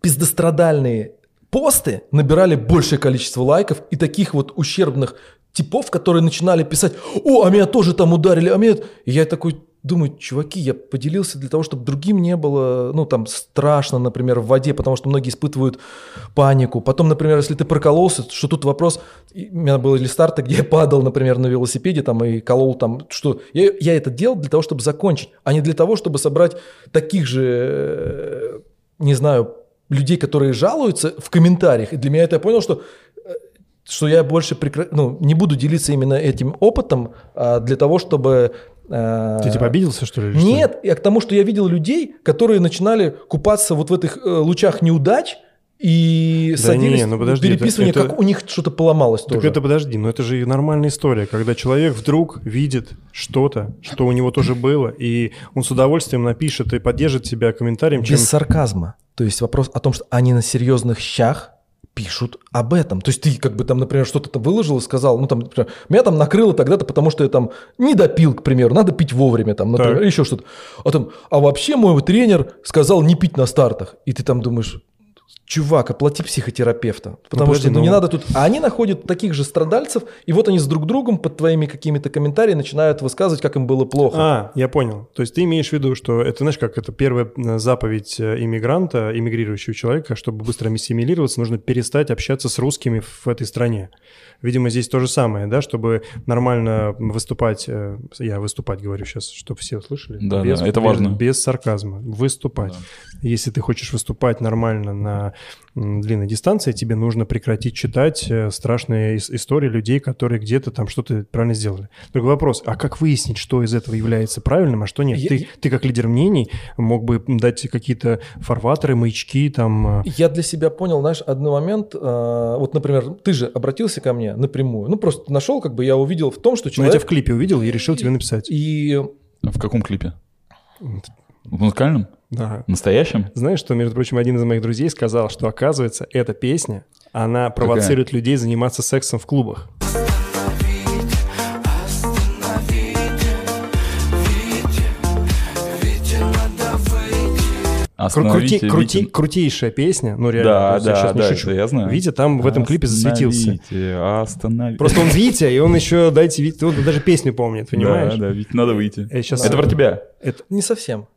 пиздострадальные посты набирали большее количество лайков и таких вот ущербных типов, которые начинали писать, о, а меня тоже там ударили, а меня... И я такой думаю, чуваки, я поделился для того, чтобы другим не было, ну, там, страшно, например, в воде, потому что многие испытывают панику. Потом, например, если ты прокололся, что тут вопрос, у меня или старты, где я падал, например, на велосипеде там и колол там, что я, я это делал для того, чтобы закончить, а не для того, чтобы собрать таких же, э, не знаю, людей, которые жалуются в комментариях. И для меня это я понял, что э, что я больше прекра- ну, не буду делиться именно этим опытом а, для того, чтобы... э, Ты типа обиделся, что ли? или что? Нет, я к тому, что я видел людей, которые начинали купаться вот в этих э, лучах неудач и Да садились не, ну подожди, переписывание, это- как у них что-то поломалось Так тоже. это подожди, но это же и нормальная история, когда человек вдруг видит что-то, что у него тоже было, и он с удовольствием напишет и поддержит тебя комментарием, чем... Без сарказма. То есть вопрос о том, что они на серьезных щах пишут об этом. То есть ты как бы там, например, что-то там выложил и сказал, ну там, например, меня там накрыло тогда-то, потому что я там не допил, к примеру, надо пить вовремя, там, например, Так. еще что-то. А там, а вообще мой тренер сказал не пить на стартах. И ты там думаешь, чувак, оплати психотерапевта. Потому подожди, что ну, ну- не надо тут... А они находят таких же страдальцев, и вот они с друг другом под твоими какими-то комментариями начинают высказывать, как им было плохо. А, я понял. То есть ты имеешь в виду, что это, знаешь, как это первая э, заповедь э, иммигранта, иммигрирующего человека, чтобы быстро ассимилироваться, нужно перестать общаться с русскими в этой стране. Видимо, здесь то же самое, да, чтобы нормально выступать, э, я выступать говорю сейчас, чтобы все услышали. Да, без, да, это без- важно. Без сарказма. Выступать. Если ты хочешь выступать нормально на длинной дистанции, тебе нужно прекратить читать э, страшные ис- истории людей, которые где-то там что-то правильно сделали. Другой вопрос, а как выяснить, что из этого является правильным, а что нет? Я- Ты, ты как лидер мнений мог бы дать какие-то фарватеры, маячки, там... э, Я для себя понял, знаешь, один момент. э, вот, например, ты же обратился ко мне напрямую. Ну, просто нашел, как бы я увидел в том, что Ну, я человек... тебя в клипе увидел и решил тебе написать. И В каком клипе? В музыкальном? Да. Настоящем? Знаешь, что, между прочим, один из моих друзей сказал, что, оказывается, эта песня, она провоцирует людей заниматься сексом в клубах. Крути- крути- Витя. крутейшая песня, ну реально, Да, просто я да, сейчас не да, шучу. это я знаю. Витя там в этом клипе засветился. Остановите. Просто он Витя, и он еще, дайте Витя, он даже песню помнит, понимаешь? Да, да, ведь надо выйти. Я щас- Это про тебя. Это не совсем,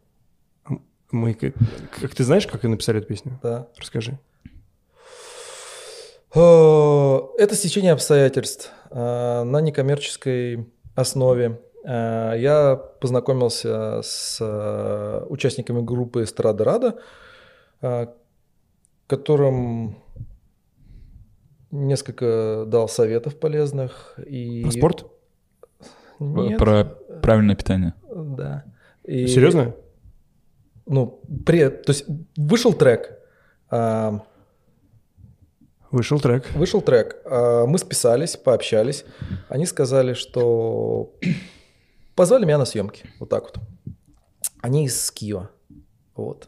мы, как, как ты знаешь, как написали эту песню? да. Расскажи. Это стечение обстоятельств э, на некоммерческой основе. Э, Я познакомился с э, участниками группы «Эстрада Рада», которым несколько дал советов полезных. И... Про спорт? Нет. Про правильное питание. Да. И- Серьезно? Ну, при... то есть вышел трек, а, Вышел трек. Вышел трек. а, Мы списались, пообщались. Они сказали, что позвали меня на съемки. Вот так вот. Они из Киева. Вот.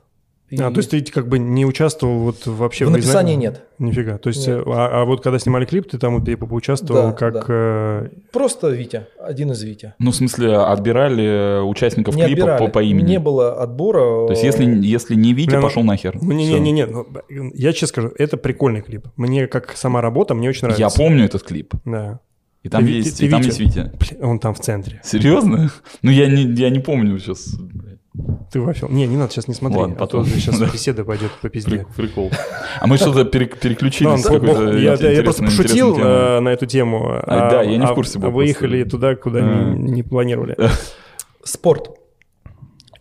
А, то есть ты как бы не участвовал вот вообще В написании изна- нет. Нифига. То есть, Нет. э, а, а вот когда снимали клип, ты там типа поучаствовал Да, как... да. э, Просто Витя. Один из Витя. Ну, в смысле, отбирали участников не клипа отбирали. по, по имени. Не было отбора. То есть, если, если не Витя, Бля, ну, пошел нахер. ну, Всё. Не-не-не, ну, я честно скажу, это прикольный клип. Мне как сама работа, мне очень нравится. Я помню этот клип. Да. И там Ты есть, ты и там Витя? есть Витя. Бля, он там в центре. Серьезно? Ну, я не, я не помню сейчас. Ты вафел. Не, не надо сейчас не смотри. Ладно, а то потом. сейчас Да. беседа пойдет по пизде. Прик- Прикол. А мы что-то пере- переключились. Какой-то бог, я, я просто пошутил э, на эту тему. А, да, я не в курсе был А выехали туда, куда А. не, не планировали. спорт.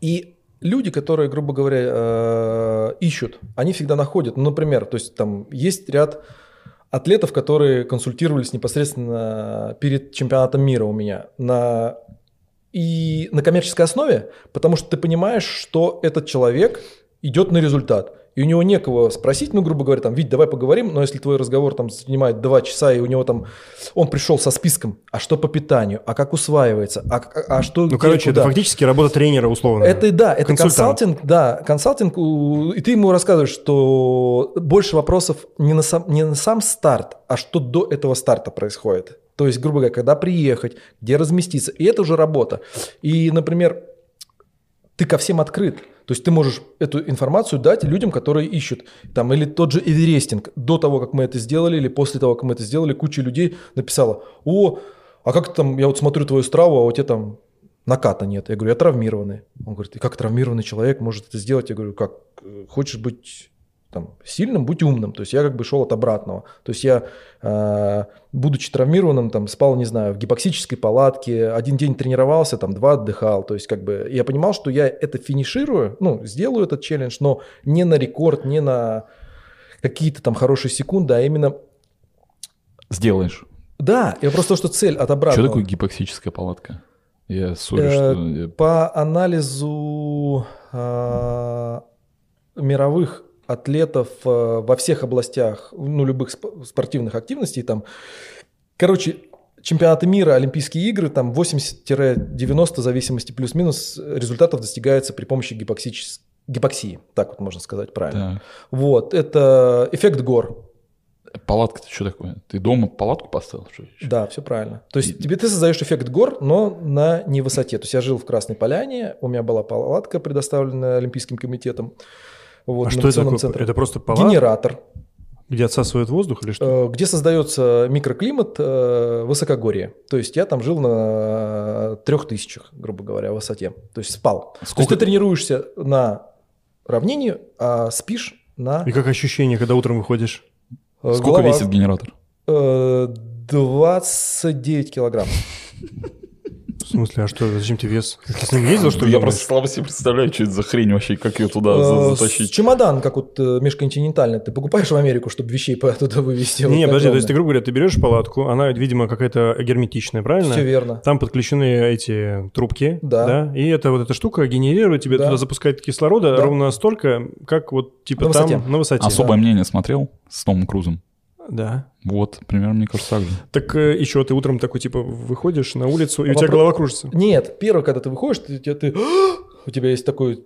И люди, которые, грубо говоря, э, ищут, они всегда находят. Ну, например, то есть там есть ряд атлетов, которые консультировались непосредственно перед чемпионатом мира у меня на и на коммерческой основе, потому что ты понимаешь, что этот человек идет на результат. И у него некого спросить, ну, грубо говоря, там, Вить, давай поговорим, но если твой разговор там занимает два часа, и у него там, он пришел со списком, а что по питанию, а как усваивается, а, а- а что Ну, где, короче, это куда? фактически работа тренера условно. Это да, это Консультант. консалтинг, да, консалтинг, и ты ему рассказываешь, что больше вопросов не на, сам, не на сам старт, а что до этого старта происходит. То есть, грубо говоря, когда приехать, где разместиться, и это уже работа. И, например, ты ко всем открыт. То есть ты можешь эту информацию дать людям, которые ищут. Там, или тот же Эверестинг. До того, как мы это сделали, или после того, как мы это сделали, куча людей написала, о, а как там, я вот смотрю твою страву, а у тебя там наката нет. Я говорю, я травмированный. Он говорит, и как травмированный человек может это сделать? Я говорю, как, хочешь быть там, сильным, будь умным. То есть я как бы шел от обратного. То есть я, э, будучи травмированным, там, спал, не знаю, в гипоксической палатке, один день тренировался, там, два отдыхал. То есть как бы я понимал, что я это финиширую, ну, сделаю этот челлендж, но не на рекорд, не на какие-то там хорошие секунды, а именно... Сделаешь. Да, я просто то, что цель от Что обратного. такое гипоксическая палатка? Я сори, Э, что... По анализу а, мировых атлетов э, во всех областях, ну, любых сп- спортивных активностей, там, короче, чемпионаты мира, Олимпийские игры, там 80-90, в зависимости плюс-минус, результатов достигается при помощи гипоксичес- гипоксии, так вот можно сказать правильно. Так. Вот, это эффект гор. Палатка-то что такое? Ты дома палатку поставил? Что? Да, все правильно. То есть тебе ты создаешь эффект гор, но на невысоте. То есть я жил в Красной Поляне, у меня была палатка, предоставленная Олимпийским комитетом. Вот, А в что это инновационном такое? центре. Это просто палатка, Генератор, где отсасывает воздух или что? э, где создается микроклимат э, высокогорья. То есть я там жил на трех тысячах, грубо говоря, высоте. То есть спал. То есть Сколько- ты тренируешься на равнине, а спишь на И как ощущение, когда утром выходишь? э, Сколько голова. весит генератор? Э, 29 килограмм. В смысле, а что, зачем тебе вес? Ты с ним ездил, что ли? Я просто слабо себе представляю, что это за хрень вообще, как ее туда Э, затащить. Чемодан, как вот э, межконтинентальный, ты покупаешь в Америку, чтобы вещей оттуда вывезти. Не, подожди, то есть ты, грубо говоря, ты берешь палатку, она, видимо, какая-то герметичная, правильно? Все верно. Там подключены эти трубки, Да. и эта вот эта штука генерирует тебе Да. туда запускает кислорода Да. ровно столько, как вот типа там на высоте. Особое мнение смотрел с Томом Крузом? Да. Вот, примерно, мне кажется, так же. Так э, еще ты утром такой типа выходишь на улицу, и у А тебя голова кружится. Нет, первое, когда ты выходишь, ты, ты- ты- у тебя есть такое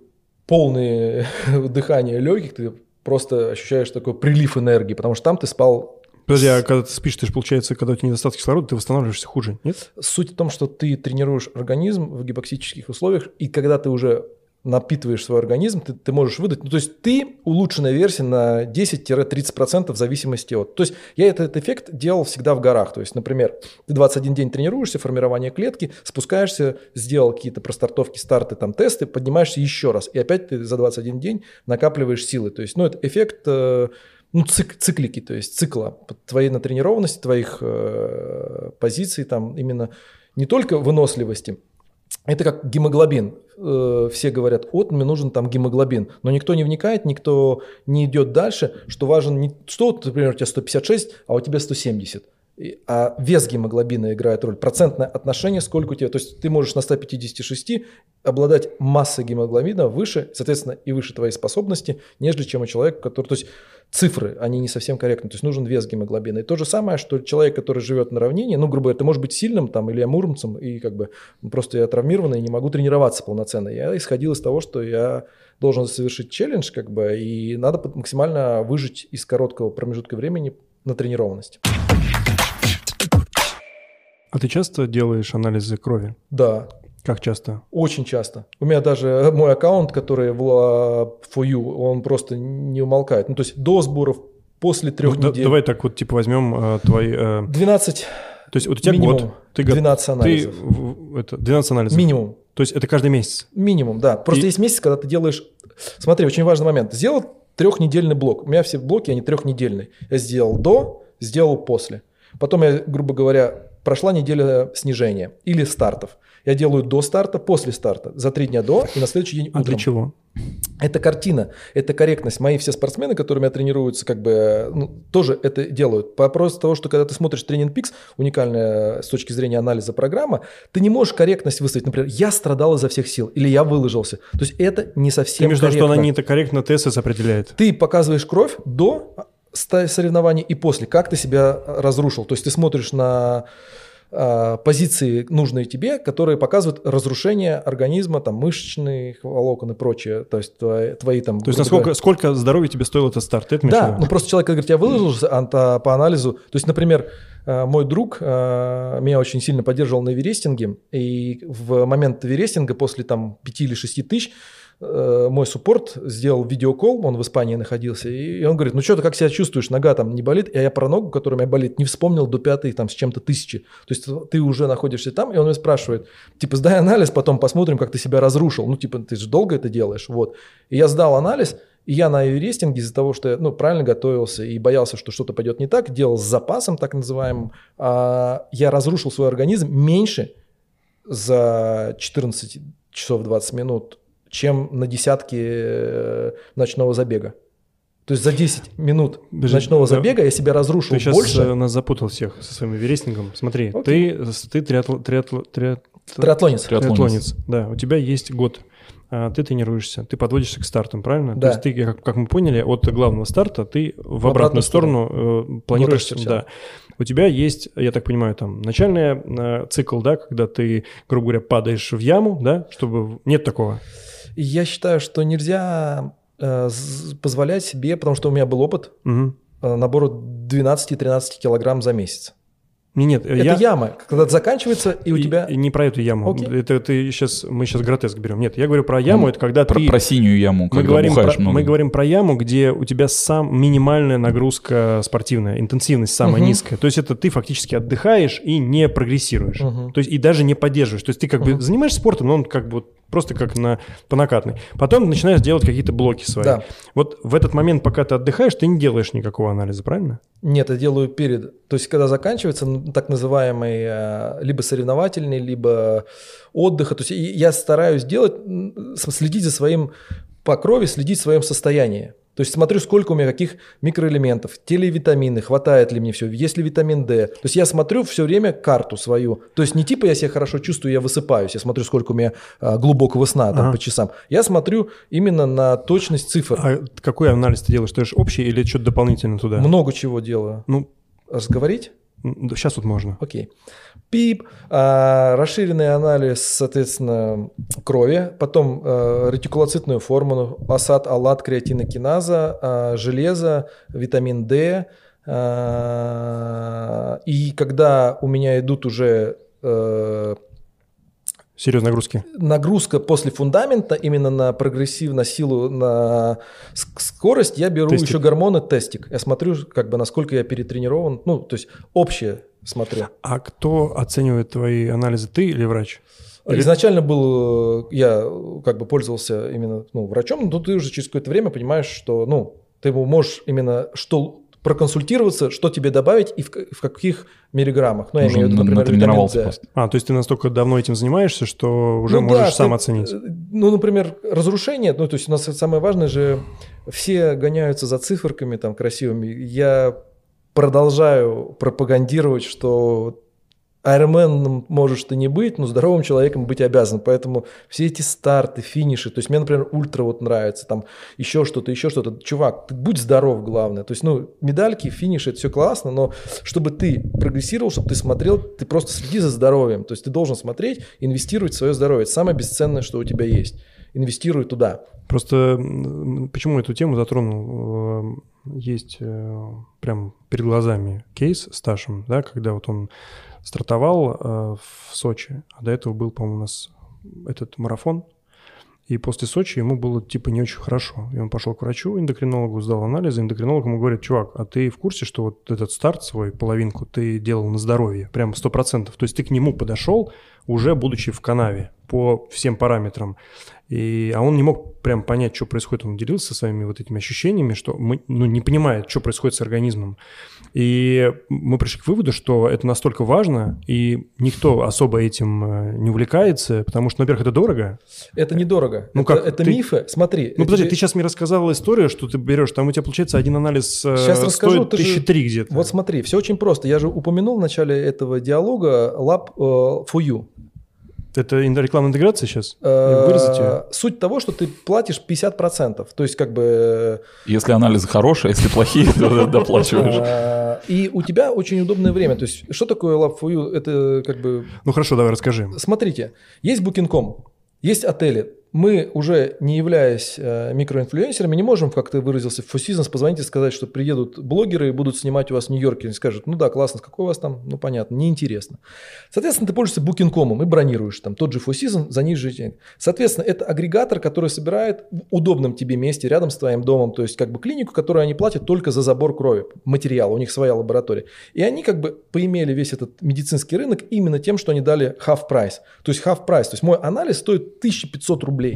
полное дыхание легких, ты просто ощущаешь такой прилив энергии, потому что там ты спал. Подожди, а когда ты спишь, ты же, получается, когда у тебя недостаток кислорода, ты восстанавливаешься хуже, нет? Суть в том, что ты тренируешь организм в гипоксических условиях, и когда ты уже напитываешь свой организм, ты, ты можешь выдать. Ну, то есть ты улучшенная версия на 10-30% в зависимости от. То есть я этот эффект делал всегда в горах. То есть, например, ты 21 день тренируешься, формирование клетки, спускаешься, сделал какие-то простартовки, старты, там тесты, поднимаешься еще раз. И опять ты за 21 день накапливаешь силы. То есть, ну, это эффект э, ну, цик- циклики, то есть цикла твоей натренированности, твоих э, позиций, там именно не только выносливости, это как гемоглобин. Э, Все говорят, вот мне нужен там гемоглобин, но никто не вникает, никто не идет дальше, что важен не что, например, у тебя 156, а у тебя 170. А вес гемоглобина играет роль. Процентное отношение, сколько у тебя. То есть ты можешь на 156 обладать массой гемоглобина выше, соответственно, и выше твоей способности, нежели чем у человека, который... То есть цифры, они не совсем корректны. То есть нужен вес гемоглобина. И то же самое, что человек, который живет на равнине, ну, грубо говоря, ты можешь быть сильным, там, или я муромцем, и как бы ну, просто я травмированный, не могу тренироваться полноценно. Я исходил из того, что я должен совершить челлендж, как бы, и надо максимально выжить из короткого промежутка времени на тренированность. А ты часто делаешь анализы крови? Да, Как часто? очень часто. У меня даже мой аккаунт, который в la- for you, он просто не умолкает. Ну, то есть до сборов, после трех Ну, недель. давай так вот типа возьмем э, твои... э, 12, то есть вот у тебя минимум, год, ты, го- 12 ты анализов. в- это, 12 анализов. Минимум. То есть это каждый месяц. Минимум, да. Просто И- есть месяц, когда ты делаешь... Смотри, очень важный момент. Сделал трехнедельный блок. У меня все блоки, они трехнедельные. Я сделал до, сделал после. Потом я, грубо говоря, прошла неделя снижения или стартов. Я делаю до старта, после старта. За три дня до и на следующий день А утром. для чего? Это картина, это корректность. Мои все спортсмены, которые у меня тренируются, как бы, ну, тоже это делают. По просто того, что когда ты смотришь Тренинг Пикс, уникальная с точки зрения анализа программа, ты не можешь корректность выставить. Например, я страдал изо всех сил или я выложился. То есть это не Ты совсем имеешь в виду, что корректно. она не так корректно ТСС определяет? Ты показываешь кровь до соревнований и после, как ты себя разрушил. То есть ты смотришь на а, позиции, нужные тебе, которые показывают разрушение организма, там, мышечных волокон и прочее. То есть твои, твои там... То есть насколько, говоря, сколько здоровья тебе стоил этот старт? Это да, ну просто человек говорит, я выложился а, по анализу. То есть, например, э, мой друг э, меня очень сильно поддерживал на верестинге, и в момент верестинга после там 5 или 6 тысяч э, мой суппорт сделал видеокол, он в Испании находился, и он говорит, ну что ты как себя чувствуешь, нога там не болит, и я про ногу, которая у меня болит, не вспомнил до пятой там с чем-то тысячи. То есть ты уже находишься там, и он меня спрашивает, типа, сдай анализ, потом посмотрим, как ты себя разрушил. Ну, типа, ты же долго это делаешь, вот. И я сдал анализ, и я на эверестинге из-за того, что я ну, правильно готовился и боялся, что что-то пойдет не так, делал с запасом так называемым, а, я разрушил свой организм меньше за 14 часов 20 минут, чем на десятки э, ночного забега. То есть за 10 минут Подожди, ночного да. забега я себя разрушил Ты сейчас больше. нас запутал всех со своим верестником. Смотри, Окей. ты, ты триатл, триатл, триат- Триатлонец. Триатлонец. Да, у тебя есть год. А, ты тренируешься, ты подводишься к стартам, правильно? Да. То есть ты, как, как мы поняли, от главного старта ты в, обратную, обратную сторону, э, планируешь. Мотаешься Да. У тебя есть, я так понимаю, там начальный э, цикл, да, когда ты, грубо говоря, падаешь в яму, да, чтобы нет такого. Я считаю, что нельзя э, позволять себе, потому что у меня был опыт Мгм. э, набора 12-13 килограмм за месяц. Не, нет, Это я... яма, когда это заканчивается, и у и- тебя... не про эту яму. Окей. Это ты сейчас, мы сейчас гротеск берем. Нет, я говорю про яму, это когда Про, ты... про синюю яму, Мы когда говорим, бухаешь про, много. мы говорим про яму, где у тебя сам минимальная нагрузка спортивная, интенсивность самая Мгм. низкая. То есть это ты фактически отдыхаешь и не прогрессируешь. Мгм. То есть и даже не поддерживаешь. То есть ты как бы Мгм. занимаешься спортом, но он как бы вот просто как на по накатной. Потом начинаешь делать какие-то блоки свои. Да. Вот в этот момент, пока ты отдыхаешь, ты не делаешь никакого анализа, правильно? Нет, я делаю перед. То есть, когда заканчивается м, так называемый э, либо соревновательный, либо отдыха. То есть, я стараюсь делать, следить за своим по крови, следить в своем состоянии. То есть смотрю, сколько у меня каких микроэлементов, те ли витамины, хватает ли мне все, есть ли витамин D. То есть я смотрю все время карту свою. То есть не типа я себя хорошо чувствую, я высыпаюсь, я смотрю, сколько у меня а, глубокого сна там Ага. по часам. Я смотрю именно на точность цифр. А какой анализ ты делаешь? Ты делаешь общий или что-то дополнительно туда? Много чего делаю. Ну, Разговорить? сейчас вот можно. Окей. ПИП, а, расширенный анализ, соответственно, крови, потом а, ретикулоцитную формулу, асад, алат, креатинокиназа, а, железо, витамин D. а, и когда у меня идут уже э, Серьезные нагрузки. нагрузка после фундамента именно на прогрессив, на силу, на ск- скорость, я беру Тестик. еще гормоны тестик. Я смотрю, как бы насколько я перетренирован, ну, то есть общее смотрю. А кто оценивает твои анализы, ты или врач? Или- Изначально был, э, я э, как бы пользовался именно ну, врачом, но ты уже через какое-то время понимаешь, что ну, ты можешь именно что проконсультироваться, что тебе добавить и в, в каких миллиграммах. Ну, я Уже имею в виду, на- например, витамин натренировался D. просто. А, то есть ты настолько давно этим занимаешься, что уже Ну можешь да, сам ты- оценить. э, Ну, например, разрушение, ну, то есть у нас самое важное же, все гоняются за циферками там красивыми. Я продолжаю пропагандировать, что Айронменом можешь ты не быть, но здоровым человеком быть обязан. Поэтому все эти старты, финиши, то есть мне, например, ультра вот нравится, там еще что-то, еще что-то. Чувак, ты будь здоров, главное. То есть, ну, медальки, финиши, это все классно, но чтобы ты прогрессировал, чтобы ты смотрел, ты просто следи за здоровьем. То есть ты должен смотреть, инвестировать в свое здоровье. Это самое бесценное, что у тебя есть. Инвестируй туда. Просто почему эту тему затронул? Э, Есть э, прям перед глазами кейс с Ташем, да, когда вот он стартовал э, в Сочи, а до этого был, по-моему, у нас этот марафон, и после Сочи ему было типа не очень хорошо. И он пошел к врачу, эндокринологу, сдал анализы. Эндокринолог ему говорит, чувак, а ты в курсе, что вот этот старт свой, половинку, ты делал на здоровье? Прям 100%. То есть ты к нему подошел, уже будучи в канаве по всем параметрам. И, а он не мог прям понять, что происходит. Он делился своими вот этими ощущениями, что мы, ну, не понимает, что происходит с организмом. И мы пришли к выводу, что это настолько важно, и никто особо этим э, не увлекается, потому что, во-первых, это дорого. Это недорого. Ну это, как, это ты- мифы. Смотри. Ну, подожди, же- ты сейчас мне рассказал историю, что ты берешь, там у тебя получается один анализ э, Сейчас расскажу, стоит ты же- тысячи три где-то. Вот смотри, все очень просто. Я же упомянул в начале этого диалога Lab э, for You. Это рекламная интеграция сейчас? Э, Вырезать ее? Суть того, что ты платишь 50%. То есть как бы... Если анализы хорошие, если плохие, то доплачиваешь. э, И у тебя очень удобное время. То есть что такое Lab for You? Это как бы... Ну хорошо, давай расскажи. Смотрите, есть Booking.com, есть отели. Мы уже не являясь э, микроинфлюенсерами, не можем, как ты выразился, в Seasons позвонить и сказать, что приедут блогеры и будут снимать у вас в Нью-Йорке. И скажут, ну да, классно, какой у вас там, ну понятно, неинтересно. Соответственно, ты пользуешься Booking.com и бронируешь там тот же Seasons за ниже денег. Соответственно, это агрегатор, который собирает в удобном тебе месте, рядом с твоим домом, то есть как бы клинику, которую они платят только за забор крови, материала, у них своя лаборатория. И они как бы поимели весь этот медицинский рынок именно тем, что они дали half price. То есть half price. То есть мой анализ стоит 1500 рублей.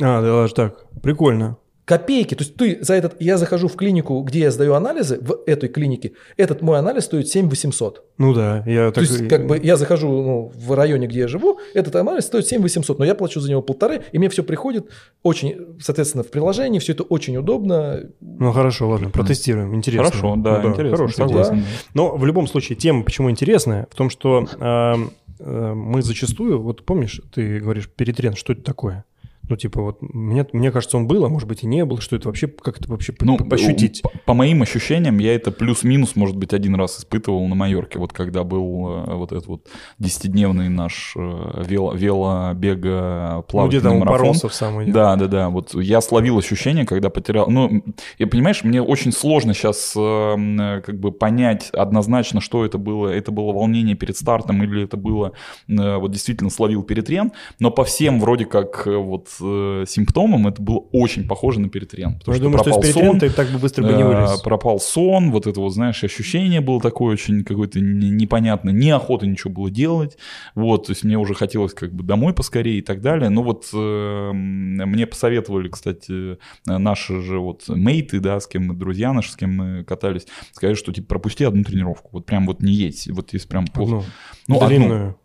А, да, даже так. Прикольно. Копейки. То есть ты за этот... Я захожу в клинику, где я сдаю анализы, в этой клинике. Этот мой анализ стоит 7800. Ну да, я То так... есть как бы я захожу ну, в районе, где я живу, этот анализ стоит 7800, но я плачу за него полторы, и мне все приходит очень, соответственно, в приложении, все это очень удобно. Ну хорошо, ладно, протестируем. Интересно. Хорошо, да, Ну интересно, Хорошо, согласен. согласен. Но в любом случае тема почему интересная, в том, что эм, э, мы зачастую, вот помнишь, ты говоришь перетрен, что это такое? Ну, типа, вот мне, мне кажется, он был, а может быть и не был. Что это вообще, как это вообще Ну, пощутить? По, по моим ощущениям, я это плюс-минус, может быть, один раз испытывал на Майорке, вот когда был э, вот этот вот десятидневный наш э, вело, велобега Ну, плавательный где там у марафон. Паронсов самый. Да, да, да. Вот я словил ощущение, когда потерял. Ну, я понимаешь, мне очень сложно сейчас как бы понять однозначно, что это было. Это было волнение перед стартом или это было э, вот действительно словил перетрен. Но по всем вроде как э, вот э, симптомам это было очень похоже на перетрен. Ну, Потому я что думаю, что пропал из сон, ты так бы быстро бы не э, вылез. пропал сон, вот это вот, знаешь, ощущение было такое очень какое-то не- непонятное, неохота ничего было делать, вот, то есть мне уже хотелось как бы домой поскорее и так далее, ну вот э, мне посоветовали, кстати, э, наши же вот мейты, да, с кем мы, друзья наши, с кем мы катались, сказали, что типа пропусти одну тренировку, вот прям вот не едь, вот если прям плохо. Ну, Ну, одну. длинную.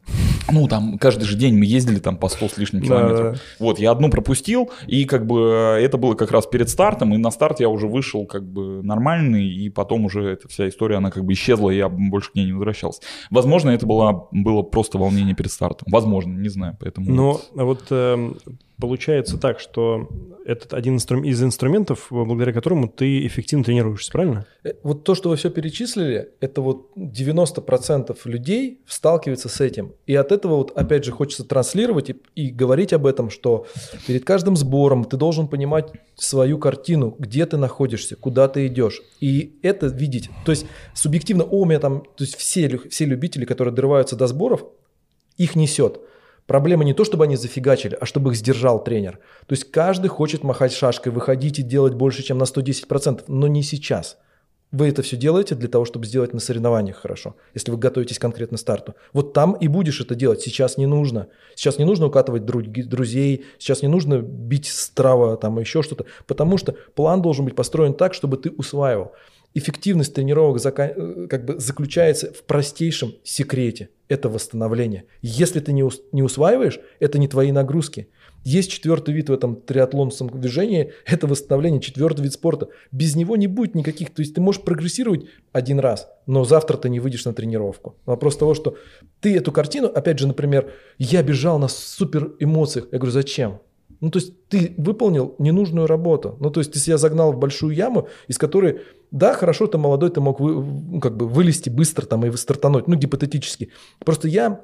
Ну, там каждый же день мы ездили там по 100 с лишним километров. да. Вот, я одну пропустил, и как бы э, это было как раз перед стартом, и на старт я уже вышел как бы нормальный, и потом уже эта вся история, она как бы исчезла, и я больше к ней не возвращался. Возможно, это было, было просто волнение перед стартом. Возможно, не знаю, поэтому... Но вот эм, получается так, что этот один из инструментов, благодаря которому ты эффективно тренируешься, правильно? Э, Вот то, что вы все перечислили, это вот 90% людей сталкиваются с этим. И от этого вот опять же хочется транслировать и, и говорить об этом, что перед каждым сбором ты должен понимать свою картину, где ты находишься, куда ты идешь. И это видеть. То есть субъективно, о, у меня там, то есть все, все любители, которые дорываются до сборов, их несет. Проблема не то, чтобы они зафигачили, а чтобы их сдержал тренер. То есть каждый хочет махать шашкой, выходить и делать больше, чем на 110%, но не сейчас. Вы это все делаете для того, чтобы сделать на соревнованиях хорошо, если вы готовитесь конкретно к старту. Вот там и будешь это делать. Сейчас не нужно. Сейчас не нужно укатывать друзей, сейчас не нужно бить страва, там еще что-то, потому что план должен быть построен так, чтобы ты усваивал. Эффективность тренировок э, как бы заключается в простейшем секрете. Это восстановление. Если ты не, ус- не усваиваешь, это не твои нагрузки. Есть четвертый вид в этом триатлонском движении, это восстановление, четвертый вид спорта. Без него не будет никаких, то есть ты можешь прогрессировать один раз, но завтра ты не выйдешь на тренировку. Вопрос того, что ты эту картину, опять же, например, я бежал на супер эмоциях, я говорю, зачем? Ну, то есть ты выполнил ненужную работу. Ну, то есть ты себя загнал в большую яму, из которой, да, хорошо, ты молодой, ты мог вы- ну, как бы вылезти быстро там и стартануть, ну, гипотетически. Просто я,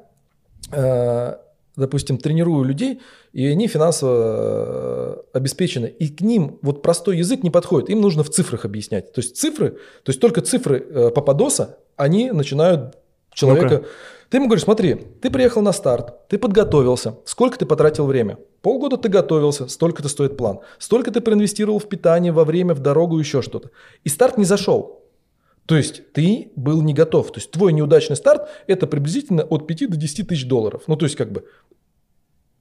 э, допустим, тренирую людей, и они финансово э, обеспечены, и к ним вот простой язык не подходит, им нужно в цифрах объяснять. То есть цифры, то есть только цифры э, Пападоса, они начинают человека... Ну-ка. Ты ему говоришь, смотри, ты приехал на старт, ты подготовился, сколько ты потратил время? Полгода ты готовился, столько-то стоит план. Столько ты проинвестировал в питание, во время, в дорогу, еще что-то. И старт не зашел. То есть ты был не готов. То есть твой неудачный старт – это приблизительно от 5 до 10 тысяч долларов. Ну, то есть как бы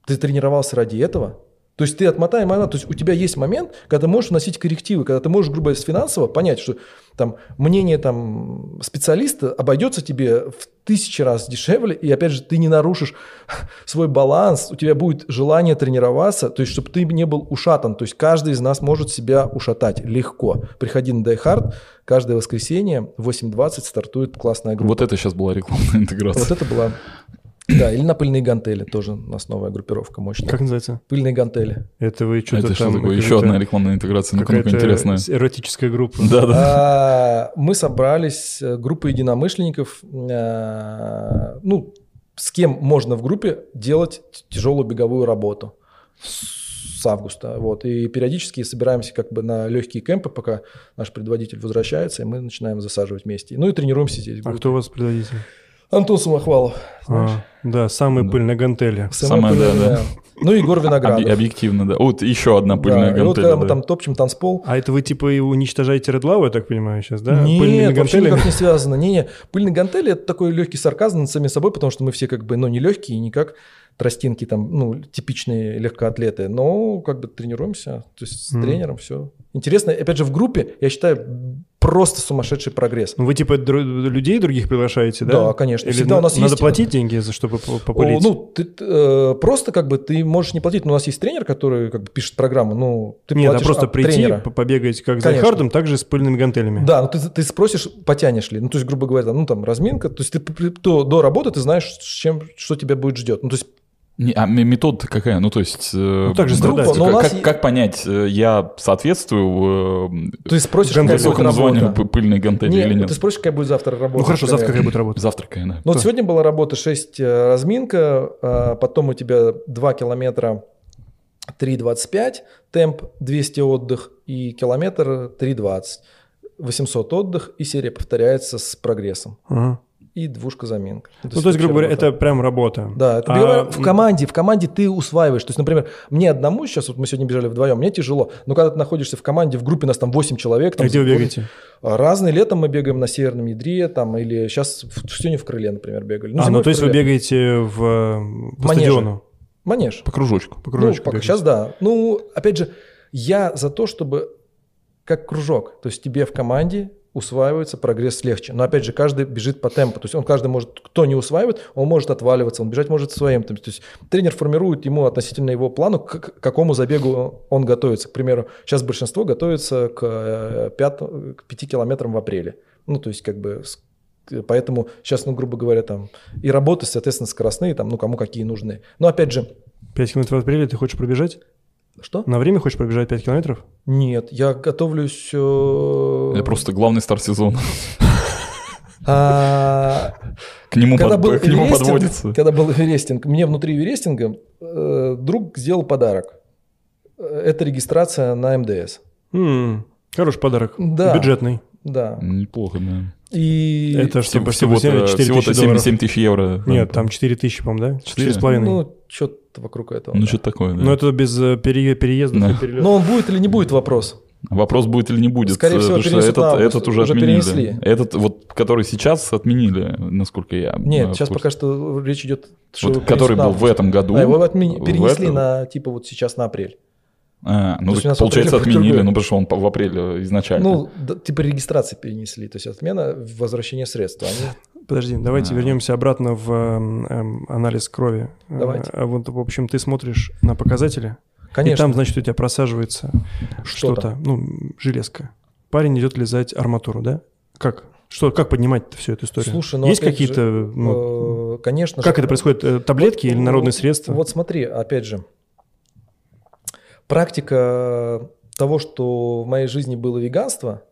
ты тренировался ради этого? То есть ты отмотай момент, то есть у тебя есть момент, когда ты можешь вносить коррективы, когда ты можешь, грубо говоря, с финансово понять, что там мнение там специалиста обойдется тебе в тысячи раз дешевле, и опять же ты не нарушишь свой баланс, у тебя будет желание тренироваться, то есть чтобы ты не был ушатан, то есть каждый из нас может себя ушатать легко. Приходи на Die Hard, каждое воскресенье в 8.20 стартует классная группа. Вот это сейчас была рекламная интеграция. Вот это была... Да, или на пыльные гантели тоже у нас новая группировка мощная. Как называется? Пыльные гантели. Это вы что-то это что такое? Еще одна рекламная интеграция. Ну-ка, ну-ка, какая-то интересная. эротическая группа. Да, да. А, Мы собрались, э, группа единомышленников, э, ну, с кем можно в группе делать тяжелую беговую работу с августа. Вот. И периодически собираемся как бы на легкие кемпы, пока наш предводитель возвращается, и мы начинаем засаживать вместе. Ну и тренируемся здесь. А кто у вас предводитель? Антон Самохвалов. знаешь. А, да, самые Да. пыльные гантели. Самая Самое, да, пыльная, да. Ну, Егор Виноградов. Объ- Объективно, да. Вот еще одна Да, пыльная и вот гантель. когда мы да. там топчем танцпол, А это вы типа и уничтожаете Редлаву, я так понимаю, сейчас, да? Нет, Пыльными вообще гантелями? никак не связано. Не, не. Пыльные гантели это такой легкий сарказм над самим собой, потому что мы все как бы, ну, не легкие, не как тростинки там, ну, типичные легкоатлеты, но как бы тренируемся, то есть с Мгм. тренером все. Интересно, опять же, в группе, я считаю, просто сумасшедший прогресс. Ну, вы типа людей других приглашаете, да? Да, конечно. Или Всегда на- у нас надо есть- платить деньги, за чтобы по- О? Ну, ты, э, просто как бы ты можешь не платить, но у нас есть тренер, который как бы пишет программу, ну, ты Нет, а просто прийти, тренера. по- побегать как Конечно. за хардом, так же с пыльными гантелями. Да, ну ты, ты спросишь, потянешь ли. Ну, то есть, грубо говоря, ну, там, разминка. То есть, ты при- до, до работы ты знаешь, с чем, что тебя будет ждет. Ну, то есть, Не, а м- метода какая? Ну, то есть... Ну, так же страдать. но у нас как, как понять, э, я соответствую э, ты спросишь, какая будет званию пыльной гантели Не, или нет? ты спросишь, какая будет завтра работа. Ну хорошо, завтра какая будет работа? Завтракая, да. Ну, вот сегодня была работа 6 э, разминка, а потом у тебя 2 километра 3.25, темп 200 отдых и километр 3.20. 800 отдых и серия повторяется с прогрессом. Ага. И двушка заминка. Ну, то есть, грубо говоря, это прям работа. Да, это А, в команде, в команде ты усваиваешь. То есть, например, мне одному сейчас, вот мы сегодня бежали вдвоем, мне тяжело. Но когда ты находишься в команде, в группе нас там 8 человек. А Там, где вы бегаете? Разные. Летом мы бегаем на Северном ядре, там, или сейчас в, сегодня в крыле, например, бегали. а, зимой ну то есть вы бегаете в, э, по манеже. стадиону? Манеж. По кружочку. По кружочку ну, пока сейчас да. Ну, опять же, я за то, чтобы как кружок. То есть тебе в команде усваивается, прогресс легче. Но опять же, каждый бежит по темпу. То есть он каждый может, кто не усваивает, он может отваливаться, он бежать может своим. То есть тренер формирует ему относительно его плану, к какому забегу он готовится. К примеру, сейчас большинство готовится к, э, пят- к 5 километрам в апреле. Ну, то есть как бы Поэтому сейчас, ну, грубо говоря, там и работы, соответственно, скоростные, там, ну, кому какие нужны. Но опять же, 5 километров в апреле ты хочешь пробежать? Что? На время хочешь пробежать 5 километров? Нет, я готовлюсь... э, Это просто главный старт сезона. а, К нему, Когда под- был к нему Эверестинг, подводится. когда был Эверестинг, мне внутри Эверестинга э, друг сделал подарок. Э, Это регистрация на МДС. М, Хороший подарок. Да. Бюджетный. Да. Неплохо, да. И... Это что, Всего- по всего Всего-то 4 всего-то тысячи долларов? 7 тысяч евро. Нет, там 4 тысячи, по-моему, да? Четыре? 4,5. Ну, Ну, что-то вокруг этого. Ну, да. что-то такое, да. Но это без э, пере- переездов Да. и. Но он будет или не будет вопрос? Вопрос будет или не будет. Скорее э, всего, что этот, на август. этот уже, Уже отменили. перенесли. Этот, вот, который сейчас отменили, насколько я Нет, сейчас пока что речь идет... что Вот который был в этом году. Да, его отмени- в перенесли на, типа, вот сейчас на апрель. А, ну, То так получается, апреле отменили, ну, потому что он в апреле изначально. Ну, да, типа регистрации перенесли. То есть отмена возвращения средств. Они Подожди, давайте А. вернемся обратно в эм, эм, анализ крови. Давайте. Э, Вот, в общем, ты смотришь на показатели, Конечно. и там, значит, у тебя просаживается Что что-то, там? ну, железка. Парень идет лизать арматуру, да? Как? Что, как поднимать всю эту историю? Слушай, ну, Есть какие-то, же, ну, э, конечно как же. это происходит? Э, Таблетки Вот, или народные средства? Вот смотри, опять же, практика того, что в моей жизни было веганство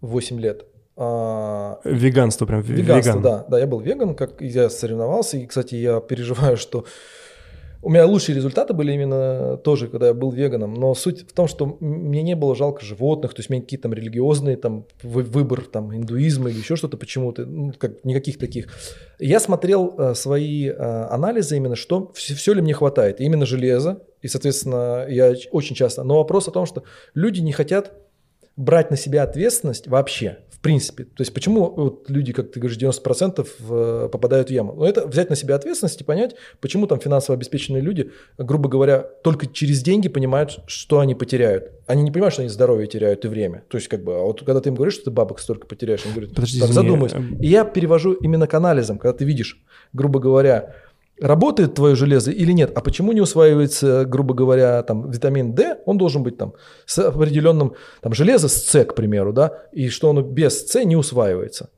8 лет. а, Веганство прям, Веганство, веган. да. Да, я был веган, как я соревновался. И, кстати, я переживаю, что у меня лучшие результаты были именно тоже, когда я был веганом. Но суть в том, что мне не было жалко животных, то есть у меня какие-то там религиозные там вы- выбор там индуизма или еще что-то почему-то, ну, как, никаких таких. Я смотрел э, свои э, анализы именно, что все, ли мне хватает. Именно железо. И, соответственно, я очень часто. Но вопрос о том, что люди не хотят брать на себя ответственность вообще, в принципе. То есть почему вот люди, как ты говоришь, 90% э, попадают в яму? Ну, это взять на себя ответственность и понять, почему там финансово обеспеченные люди, грубо говоря, только через деньги понимают, что они потеряют. Они не понимают, что они здоровье теряют и время. То есть как бы, а вот когда ты им говоришь, что ты бабок столько потеряешь, они говорят, Подожди, так, задумайся. эм. И я перевожу именно к анализам, когда ты видишь, грубо говоря, работает твое железо или нет, а почему не усваивается, грубо говоря, там витамин D, он должен быть там с определенным, там железо с С, к примеру, да, и что оно без С не усваивается.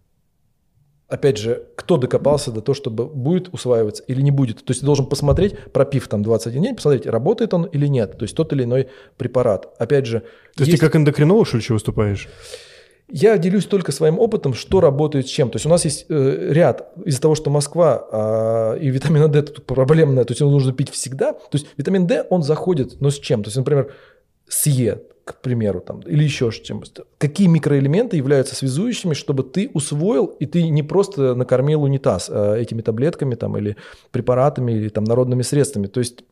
Опять же, кто докопался до того, чтобы будет усваиваться или не будет. То есть ты должен посмотреть, пропив там 21 день, посмотреть, работает он или нет. То есть тот или иной препарат. Опять же, То есть, ты как эндокринолог, что ли, выступаешь? Я делюсь только своим опытом, что работает с чем. То есть у нас есть э, ряд, из-за того, что Москва а, и витамина D тут проблемная, то есть его нужно пить всегда. То есть витамин D, он заходит, но с чем? То есть, например, с Е, к примеру, там, или еще с чем. Какие микроэлементы являются связующими, чтобы ты усвоил, и ты не просто накормил унитаз а, этими таблетками там, или препаратами, или там, народными средствами. То есть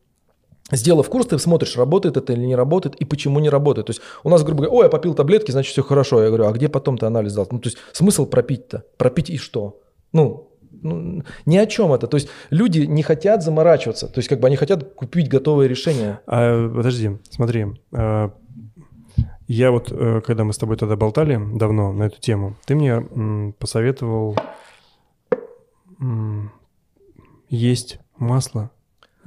Сделав курс, ты смотришь, работает это или не работает, и почему не работает. То есть у нас, грубо говоря, ой, я попил таблетки, значит, все хорошо. Я говорю, а где потом ты анализ дал? Ну, то есть смысл пропить-то? Пропить и что? Ну, ну, ни о чем это. То есть люди не хотят заморачиваться. То есть как бы они хотят купить готовое решение. А, подожди, смотри. а, Я вот, э, когда мы с тобой тогда болтали давно на эту тему, ты мне посоветовал есть масло,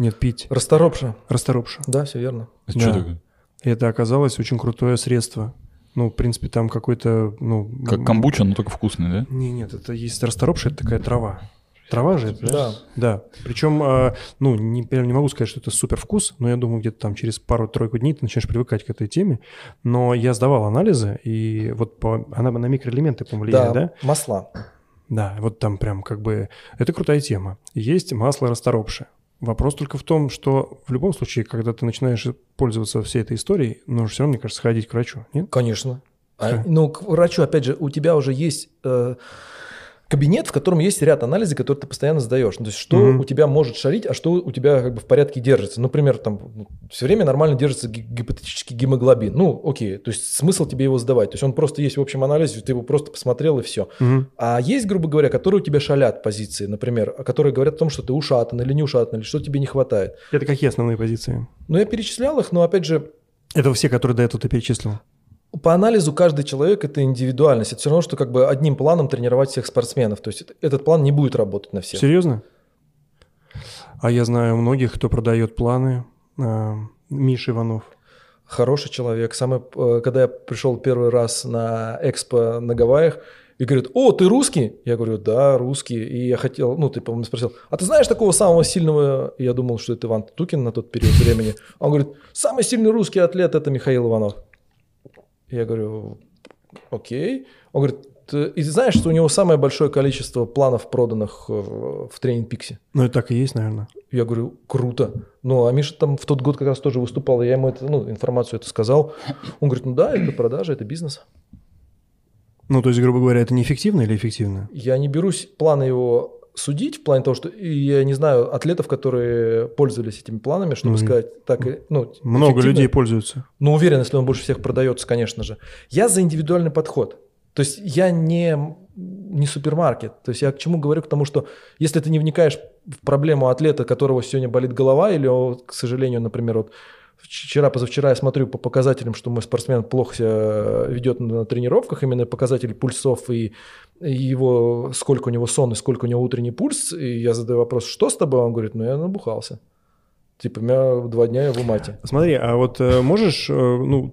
нет, пить Расторопша. расторопша. Да, все верно. Это Да. что такое? И это оказалось очень крутое средство. Ну, в принципе, там какой-то, ну... Как камбуча, но только вкусный, да? Не, нет, это есть расторопша, это такая трава. Трава же это, Да. Да. Причем, а, ну, не, прям не могу сказать, что это супер вкус, но я думаю, где-то там через пару-тройку дней ты начинаешь привыкать к этой теме. Но я сдавал анализы, и вот по, она на микроэлементы, по-моему, влияет, да? масла. Да, вот там прям как бы... Это крутая тема. Есть масло расторопшее. Вопрос только в том, что в любом случае, когда ты начинаешь пользоваться всей этой историей, нужно все равно, мне кажется, сходить к врачу, нет? Конечно. А, ну, к врачу, опять же, у тебя уже есть э, кабинет, в котором есть ряд анализов, которые ты постоянно сдаешь. Ну, то есть, что Мгм. у тебя может шарить, а что у тебя как бы в порядке держится. Например, там все время нормально держится ги- гипотетический гемоглобин. Ну, окей, то есть смысл тебе его сдавать. То есть он просто есть в общем анализе, ты его просто посмотрел и все. Мгм. А есть, грубо говоря, которые у тебя шалят позиции, например, которые говорят о том, что ты ушатан или не ушатан, или что тебе не хватает. Это какие основные позиции? Но я перечислял их, но опять же, Это все, которые до этого ты перечислил. По анализу каждый человек это индивидуальность. Это все равно, что как бы одним планом тренировать всех спортсменов. То есть это- этот план не будет работать на всех. Серьезно? А я знаю многих, кто продает планы. А, Миша Иванов. Хороший человек. Самый, э, когда я пришел первый раз на экспо на Гавайях, и говорит, о, ты русский? Я говорю, да, русский. И я хотел, ну, ты, по-моему, спросил, а ты знаешь такого самого сильного? Я думал, что это Иван Тукин на тот период времени. Он говорит, самый сильный русский атлет – это Михаил Иванов. Я говорю, окей. Он говорит, «Ты- и ты знаешь, что у него самое большое количество планов проданных э, в тренинг Пикси? Ну, это так и есть, наверное. Я говорю, круто. Ну, а Миша там в тот год как раз тоже выступал, и я ему это, ну, информацию это сказал. Он говорит, ну да, это продажа, это бизнес. Ну, то есть, грубо говоря, это неэффективно или эффективно? Я не берусь планы его судить в плане того, что я не знаю атлетов, которые пользовались этими планами, чтобы Ну, сказать, так, ну, Много эффективно. людей пользуются. Ну, уверен, если он больше всех продается, конечно же. Я за индивидуальный подход. То есть я не, не супермаркет. То есть я к чему говорю? К тому, что если ты не вникаешь в проблему атлета, которого сегодня болит голова, или, к сожалению, например, вот вчера, позавчера я смотрю по показателям, что мой спортсмен плохо себя ведет на тренировках, именно показатели пульсов и, и его, сколько у него сон и сколько у него утренний пульс, и я задаю вопрос, что с тобой? Он говорит, ну я набухался. Типа, у меня два дня я в умате. Смотри, а вот э, можешь, э, ну,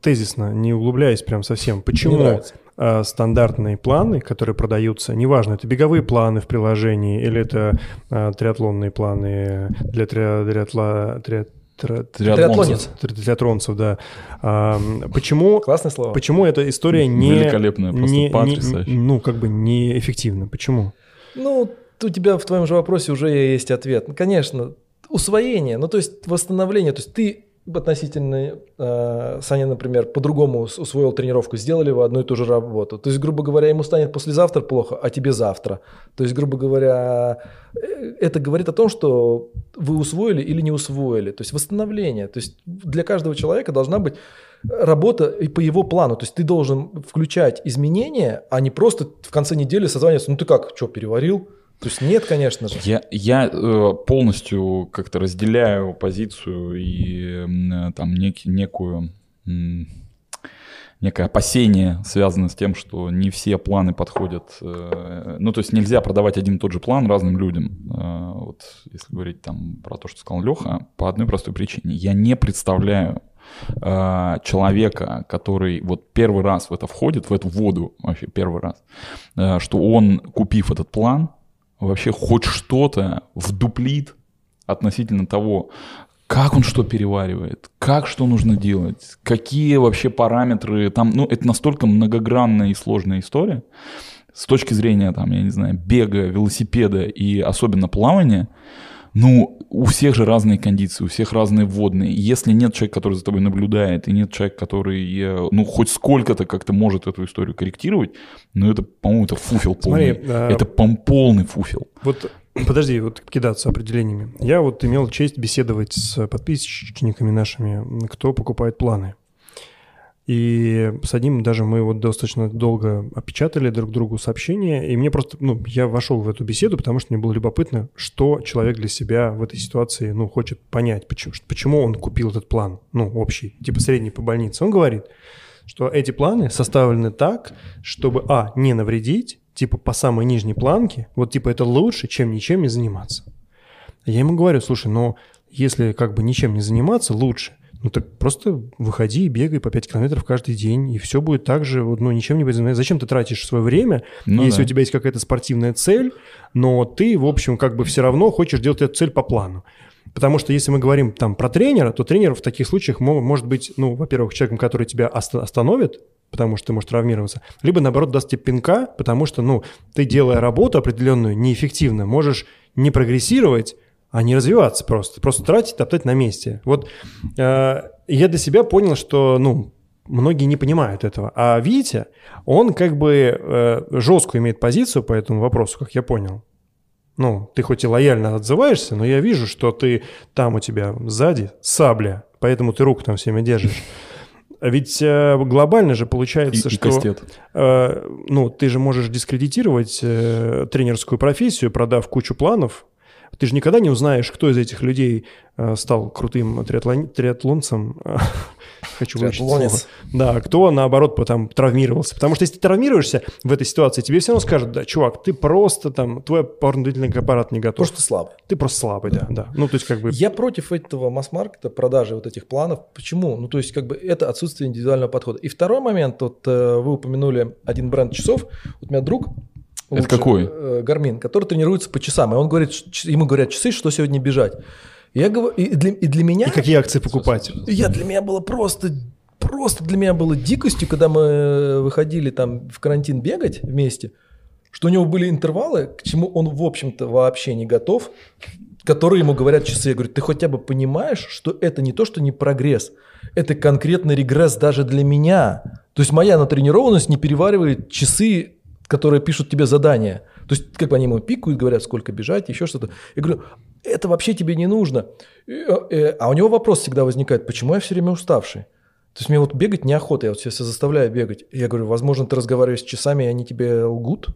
тезисно, не углубляясь прям совсем, почему э, стандартные планы, которые продаются, неважно, это беговые планы в приложении или это э, триатлонные планы для триа- триатла- триа- тра- триатлонцев, да. А, почему, Классное слово. почему эта история не... Великолепная, просто не- не- ну, как бы неэффективна. Почему? Ну, у тебя в твоем же вопросе уже есть ответ. Ну, конечно, усвоение, ну, то есть восстановление. То есть ты относительно, э, Саня, например, по-другому усвоил тренировку, сделали вы одну и ту же работу. То есть, грубо говоря, ему станет послезавтра плохо, а тебе завтра. То есть, грубо говоря, э, это говорит о том, что вы усвоили или не усвоили. То есть восстановление. То есть для каждого человека должна быть работа и по его плану. То есть ты должен включать изменения, а не просто в конце недели созваниваться. Ну ты как, что, переварил? То есть нет, конечно же. Я, я э, полностью как-то разделяю позицию и там неки- некую некое опасение связано с тем, что не все планы подходят. э, ну, то есть нельзя продавать один и тот же план разным людям. Э, вот если говорить там про то, что сказал Леха, по одной простой причине. Я не представляю человека, который вот первый раз в это входит, в эту воду вообще первый раз, что он, купив этот план, вообще хоть что-то вдуплит относительно того, как он что переваривает, как что нужно делать, какие вообще параметры там, ну это настолько многогранная и сложная история. С точки зрения там, я не знаю, бега, велосипеда и особенно плавания, ну, у всех же разные кондиции, у всех разные водные. Если нет человека, который за тобой наблюдает, и нет человека, который, э, ну, хоть сколько-то как-то может эту историю корректировать, ну, это, по-моему, это фуфел полный. Смотри, а- Это пом- полный фуфел. Вот подожди, вот кидаться определениями. Я вот имел честь беседовать с подписчиками нашими, кто покупает планы. И с одним даже мы вот достаточно долго опечатали друг другу сообщения, и мне просто, ну, я вошел в эту беседу, потому что мне было любопытно, что человек для себя в этой ситуации, ну, хочет понять, почему, почему он купил этот план, ну, общий, типа средний по больнице. Он говорит, что эти планы составлены так, чтобы, а, не навредить, типа по самой нижней планке, вот типа это лучше, чем ничем не заниматься. Я ему говорю, слушай, но если как бы ничем не заниматься, лучше. Ну так просто выходи и бегай по 5 километров каждый день, и все будет так же, ну ничем не будет заниматься. Зачем ты тратишь свое время, Ну если да. у тебя есть какая-то спортивная цель, но ты, в общем, как бы все равно хочешь делать эту цель по плану. Потому что если мы говорим там про тренера, то тренер в таких случаях мо- может быть, ну, во-первых, человеком, который тебя оста- остановит, потому что ты можешь травмироваться, либо, наоборот, даст тебе пинка, потому что, ну, ты, делая работу определенную неэффективно, можешь не прогрессировать, а не развиваться просто. Просто тратить, топтать на месте. Вот э, я для себя понял, что, ну, многие не понимают этого. А Витя, он как бы э, жесткую имеет позицию по этому вопросу, как я понял. Ну, ты хоть и лояльно отзываешься, но я вижу, что ты там у тебя сзади сабля, поэтому ты руку там всеми держишь. А Ведь э, глобально же И, получается, и что кастет. э, ну, ты же можешь дискредитировать э, тренерскую профессию, продав кучу планов. Ты же никогда не узнаешь, кто из этих людей э, стал крутым триатлон- триатлонцем. Хочу выучить. Да, кто, наоборот, потом травмировался. Потому что если ты травмируешься в этой ситуации, тебе все равно скажут, да, чувак, ты просто там, твой опорно-двигательный аппарат не готов. Что слабый. Ты просто слабый, да, да. Ну, то есть как бы... Я против этого масс-маркета, продажи вот этих планов. Почему? Ну, то есть, как бы это отсутствие индивидуального подхода. И второй момент, вот э, вы упомянули один бренд часов. Вот у меня друг Это какой? Гармин, который тренируется по часам. И он говорит, ему говорят часы, что сегодня бежать. И Я говорю, и для, и для меня... И какие акции покупать? Я для меня было просто, просто для меня было дикостью, когда мы выходили там в карантин бегать вместе, что у него были интервалы, к чему он, в общем-то, вообще не готов, которые ему говорят часы. Я говорю, ты хотя бы понимаешь, что это не то, что не прогресс, это конкретный регресс даже для меня. То есть моя натренированность не переваривает часы, которые пишут тебе задания. То есть как бы они ему пикают, говорят, сколько бежать, еще что-то. Я говорю, это вообще тебе не нужно. И, э, А у него вопрос всегда возникает, почему я все время уставший? То есть мне вот бегать неохота, я вот себя заставляю бегать. Я говорю, возможно, ты разговариваешь с часами, и они тебе лгут?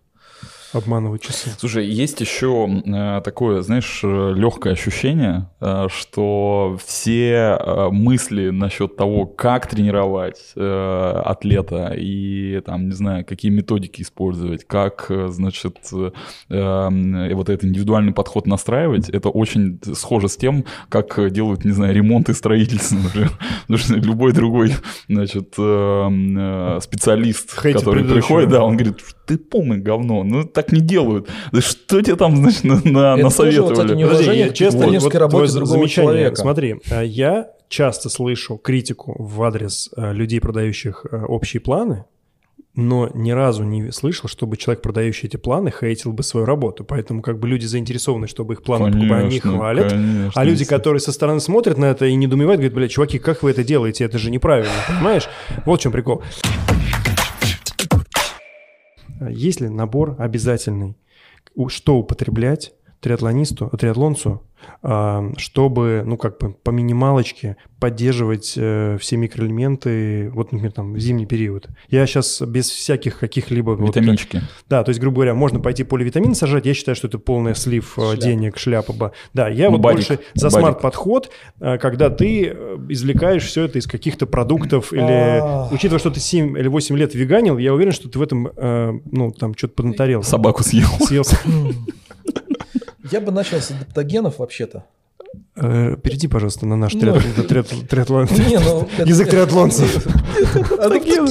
Обманывать часы. Слушай, есть еще э, такое, знаешь, легкое ощущение, э, что все э, мысли насчет того, как тренировать э, атлета и там, не знаю, какие методики использовать, как, э, значит, э, э, вот этот индивидуальный подход настраивать, это очень схоже с тем, как делают, не знаю, ремонт и строительство, например. Потому что любой другой, значит, э, э, специалист, который приходит, да, он говорит, ты полное говно, ну так не делают. Да что тебе там, значит, на, на- Это тоже вот, насоветовали? не- Неуважение я к честно, тренерской вот работе другого замечание. человека. Смотри, э, я часто слышу критику в адрес э, людей, продающих э, общие планы, но ни разу не слышал, чтобы человек, продающий эти планы, хейтил бы свою работу. Поэтому как бы люди заинтересованы, чтобы их планы покупали, они Конечно, хвалят. конечно, А люди, которые со стороны смотрят на это и недоумевают, говорят, блядь, чуваки, как вы это делаете? Это же неправильно, понимаешь? Вот в чем прикол. Есть ли набор обязательный, что употреблять триатлонисту, триатлонцу, а, чтобы, ну, как бы по минималочке поддерживать э, все микроэлементы, вот, например, там, в зимний период. Я сейчас без всяких каких-либо... вот, Витаминчики. да, то есть, грубо говоря, можно пойти поливитамин сажать. Я считаю, что это полный слив э, Шляпа. денег, шляпа. ба. Да, я Ну, вот бадик, больше за бадик. смарт-подход, э, когда ты извлекаешь все это из каких-то продуктов или... Учитывая, что ты 7 или 8 лет веганил, я уверен, что ты в этом, ну, там, что-то поднаторел. Собаку съел. Съел. Я бы начал с адаптогенов вообще-то. Э, Перейди, пожалуйста, на наш Ну. триат- триат- триатлон. Не, ну, Язык триатлонцев. Адаптогены.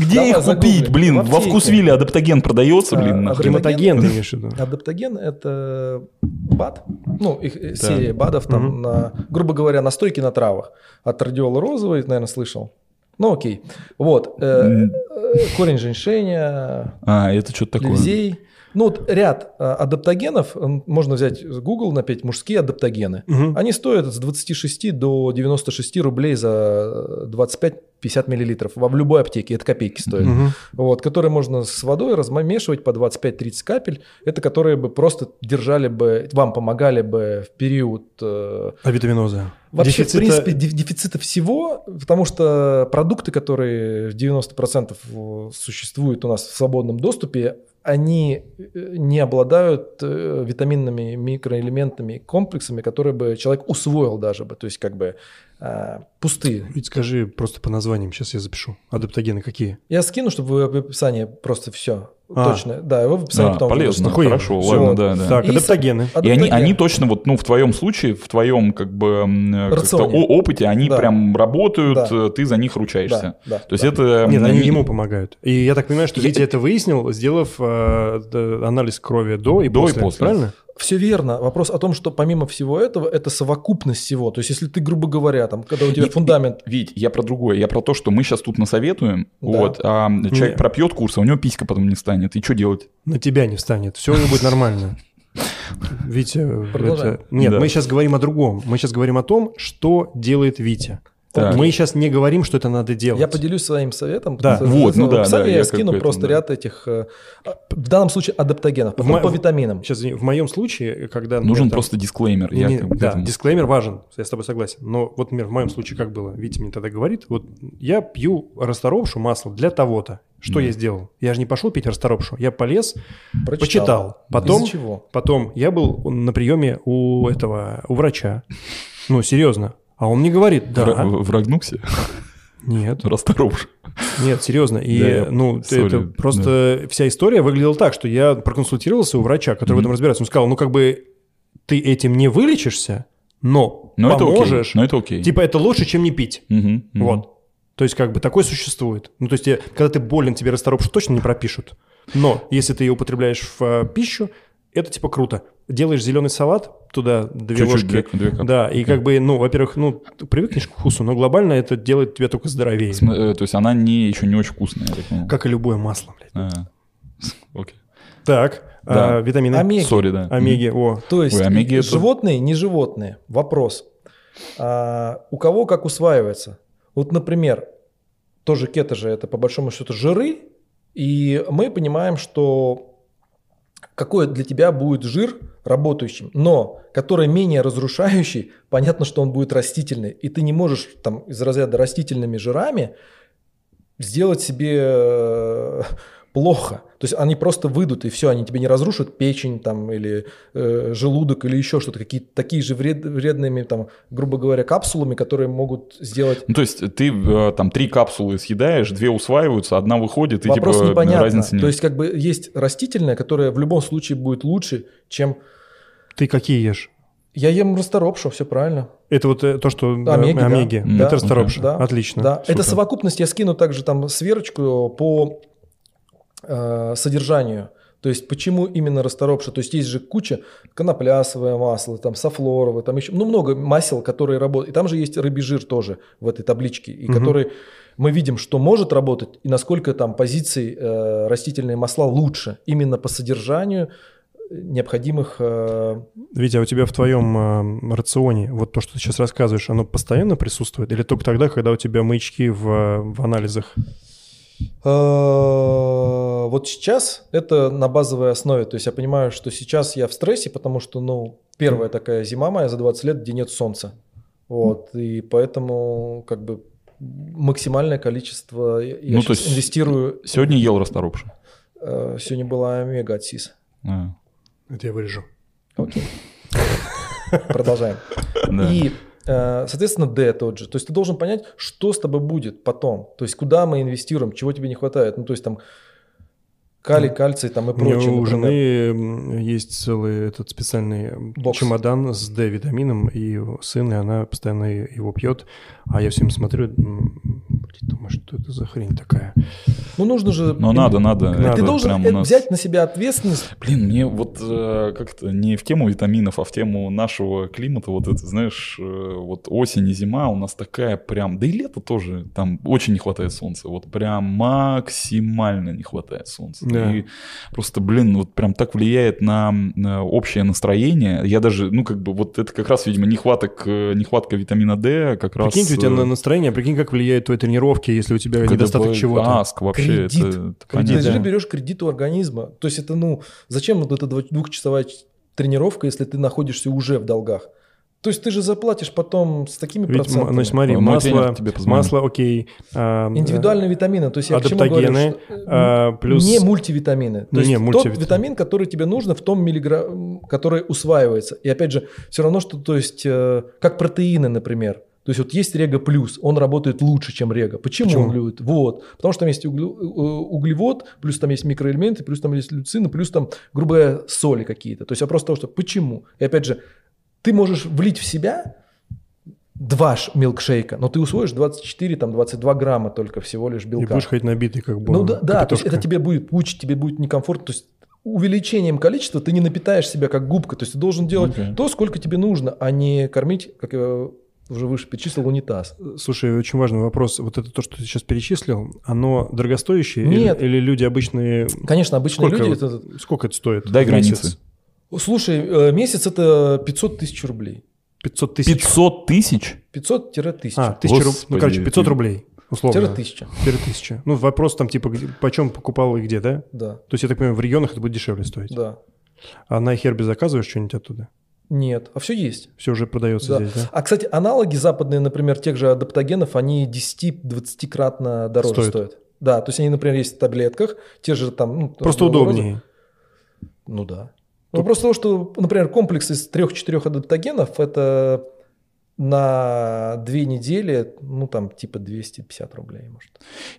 Где их купить, блин? Во аптеке. вкусвилле адаптоген продается, блин. а. Гематоген ты имеешь в виду? Адаптоген – это БАД, ну, их э, серия БАДов, там, грубо говоря, настойки на травах. От радиола розовый, наверное, слышал. Ну, окей. Вот. э, корень женьшеня, А, это что-то такое. Ну, вот ряд э, адаптогенов, можно взять Google, напеть мужские адаптогены. Мгм. Они стоят с 26 до 96 рублей за 25 50 миллилитров во в любой аптеке, это копейки стоит. Мгм. Вот, которые можно с водой размешивать по 25-30 капель. Это которые бы просто держали бы, вам помогали бы в период э, А витаминоза? Вообще, Дефицита- в принципе, деф- дефицита всего, потому что продукты, которые в 90% существуют у нас в свободном доступе, они э, не обладают э, витаминными микроэлементами, комплексами, которые бы человек усвоил даже бы, то есть как бы э, пустые. Ведь скажи просто по названиям, сейчас я запишу. Адаптогены какие? Я скину, чтобы в описании просто все А. точно. Да, его в описании Да, потом полезно, выложу. хорошо, Всё. ладно, да, да. Так, И адаптогены. И они, они точно вот, ну, в твоем случае, в твоем как бы как-то Рационе. опыте, они Да. прям работают, Да. э, ты за них ручаешься. Да, да, То есть да. это... Нет, м, они ему помогают. И я так понимаю, что Я- Витя это выяснил, сделав э, анализ крови до и До и после. после. Правильно? Все верно. Вопрос о том, что помимо всего этого, это совокупность всего. То есть, если ты, грубо говоря, там, когда у тебя И- фундамент Вить, я про другое. Я про то, что мы сейчас тут насоветуем, Да. вот, а человек Не. пропьет курс, а у него писька потом не станет. И что делать? На тебя не встанет. Все у него будет нормально. Витя, Продолжаем. это- Нет, Да. мы сейчас говорим о другом. Мы сейчас говорим о том, что делает Витя. Так. Мы сейчас не говорим, что это надо делать. Я поделюсь своим советом. Да. Вот, ну в да, да, я, я скину просто это, да. ряд этих, э, в данном случае, адаптогенов. Потом мо- по витаминам. Сейчас, в моем случае, когда... например, Нужен там- просто дисклеймер. Я не, да, этому. дисклеймер важен, я с тобой согласен. Но вот, например, в моем случае как было? Витя мне тогда говорит, вот я пью расторопшу масло для того-то. Что Да. я сделал? Я же не пошел пить расторопшу. Я полез, Прочитал. почитал. Потом, чего? потом я был на приеме у этого, у врача. Ну, серьезно. А он мне говорит, да, Вра- Врагнулся? нет, Расторопши. нет, серьезно. И, Да, я- ну, сори, это да. просто вся история выглядела так, что я проконсультировался у врача, который в этом разбирается. Он сказал, ну, как бы ты этим не вылечишься, но Но это окей. поможешь. Но это окей. Типа это лучше, чем не пить. Мгм, мгм. Вот. То есть как бы такое существует. Ну то есть я- когда ты болен, тебе расторопшу точно не пропишут. Но если ты ее употребляешь в э, пищу, это типа круто. Делаешь зеленый салат, туда две Чуть-чуть, ложки. две- две капли. да, и как бы, ну, во-первых, ну, привыкнешь к вкусу, но глобально это делает тебя только здоровее. См- э, То есть она не, еще не очень вкусная, я так понял. Как и любое масло, блядь. А, Окей. Так, Да. а, витамины. Омеги. Сори, да. Омеги, о. То есть Ой, омеги это- животные, не животные. Вопрос. А, у кого как усваивается? Вот, например, тоже кето же это по большому счету жиры, и мы понимаем, что какой для тебя будет жир работающим, но который менее разрушающий, понятно, что он будет растительный, и ты не можешь там из разряда растительными жирами сделать себе э, плохо. То есть они просто выйдут, и все, они тебе не разрушат печень там, или э, желудок, или еще что-то, какие-то такие же вред- вредными, там, грубо говоря, капсулами, которые могут сделать Ну, то есть ты э, там три капсулы съедаешь, две усваиваются, одна выходит, и Вопрос типа непонятно. разницы нет. То есть, как бы есть растительное, которое в любом случае будет лучше, чем Ты какие ешь? я ем расторопшу, все правильно. Это вот э, то, что э, Омеги, да. омеги. Да. Это расторопша. Да. Отлично. Да, Супер. это совокупность. Я скину также там сверочку по э, содержанию. То есть почему именно расторопша? То есть есть же куча коноплясовое масло, там софлоровое, там еще ну, много масел, которые работают. И там же есть рыбий жир тоже в этой табличке, и Мгм. который мы видим, что может работать и насколько там позиций э, растительные масла лучше именно по содержанию необходимых э, Витя, а у тебя в твоем э, рационе вот то, что ты сейчас рассказываешь, оно постоянно присутствует? Или только тогда, когда у тебя маячки в, в анализах? Э, Вот сейчас это на базовой основе. То есть я понимаю, что сейчас я в стрессе, потому что, ну, первая такая зима моя за 20 лет, где нет солнца. Вот. И поэтому как бы максимальное количество я Ну, то есть инвестирую. Сегодня ел расторопшу. Э, Сегодня была омега от СИС. А, Это я вырежу. Окей. Продолжаем. И, соответственно, D тот же. То есть ты должен понять, что с тобой будет потом. То есть куда мы инвестируем, чего тебе не хватает. Ну, то есть там калий, кальций там и У меня прочее. у например. жены есть целый этот специальный Бокс. чемодан с D-витамином, и сын, и она постоянно его пьет. А я всем смотрю, думаю, Что это за хрень такая? Ну, нужно же... Но надо, надо. Надо. Ты Это должен э, нас- взять на себя ответственность. Блин, мне вот э, как-то не в тему витаминов, а в тему нашего климата. Вот это, знаешь, э, вот осень и зима у нас такая прям... Да и лето тоже. Там очень не хватает солнца. Вот прям максимально не хватает солнца. Да. И просто, блин, вот прям так влияет на, на общее настроение. Я даже, ну как бы, вот это как раз, видимо, нехваток, э, нехватка витамина D как раз... Прикиньте, у тебя э, на настроение, а прикинь, как влияют твои тренировки, если у тебя когда недостаток чего-то. Аск вообще, Кредит. это, это Ты понятно. же берешь кредит у организма. То есть это, ну, зачем вот эта двухчасовая тренировка, если ты находишься уже в долгах? То есть ты же заплатишь потом с такими Ведь, процентами. ну, смотри, Мой масло, тренер тебе позвонил. масло, окей. а, Индивидуальные витамины. То есть я к чему говорю, Адаптогены, что, а, плюс- Не мультивитамины. То Не, есть не, тот мультивитамин. витамин, который тебе нужно в том миллиграмм, который усваивается. И опять же, все равно, что, то есть, э, как протеины, например. То есть вот есть Рега плюс, он работает лучше, чем Рега. Почему, Почему? он любит? Вот. Потому что там есть углю- э, углевод, плюс там есть микроэлементы, плюс там есть люцины, плюс там, говоря, соли какие-то. То есть вопрос того, что почему? И опять же, ты можешь влить в себя два милкшейка, но ты усвоишь 24, там, 22 грамма только всего лишь И белка. будешь ходить набитый, как бы. Ну да, да, то есть это тебе будет пучить, тебе будет некомфортно. То есть увеличением количества ты не напитаешь себя как губка. То есть ты должен делать Окей. то, сколько тебе нужно, а не кормить, как я уже выше перечислил, унитаз. Слушай, очень важный вопрос. Вот это то, что ты сейчас перечислил, оно дорогостоящее? Нет. Или, или люди обычные... Конечно, обычные Сколько, люди... это- сколько это стоит? Дай границы. Слушай, э, месяц это 500 тысяч рублей. 500 тысяч? 500 тысяч? 500-1000. А, тысяча. Господи, Ну, короче, 500 ты- рублей, условно. Тире 1000, Тире тысяча. Ну, вопрос там, типа, где, почем покупал и где, да? да, То есть, я так понимаю, в регионах это будет дешевле стоить. да. А на Хербе заказываешь что-нибудь оттуда? Нет, а все есть. Все уже продается Да. здесь, да? А, кстати, аналоги западные, например, тех же адаптогенов, они 10-20 кратно дороже Стоят. стоят. Да, то есть они, например, есть в таблетках, те же там... ну, Просто разного рода. удобнее. Ну да. Ну, просто того, что, например, комплекс из трех-четырех адаптогенов это на две недели, ну там типа 250 рублей, может.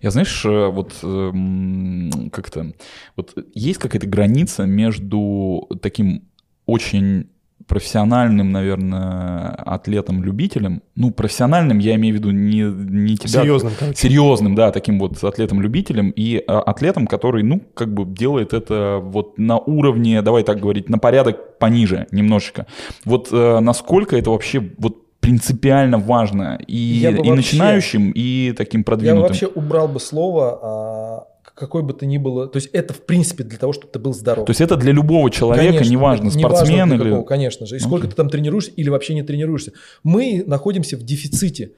Я знаешь, э, вот эм, как-то вот есть какая-то граница между таким очень профессиональным, наверное, атлетом-любителем. Ну, профессиональным я имею в виду не, не тебя. Серьезным, короче. Серьезным, да, таким вот атлетом-любителем и а, атлетом, который, ну, как бы делает это вот на уровне, давай так говорить, на порядок пониже немножечко. Вот э, насколько это вообще вот принципиально важно и, бы и вообще- начинающим, и таким Я продвинутым. вообще убрал бы слово, а, какой бы ты ни было. То есть это в принципе для того, чтобы ты был здоров. То есть это для любого человека, Конечно, неважно, неважно спортсмен для или... какого, конечно же. И сколько Окей. ты там тренируешься или вообще не тренируешься. Мы находимся в дефиците.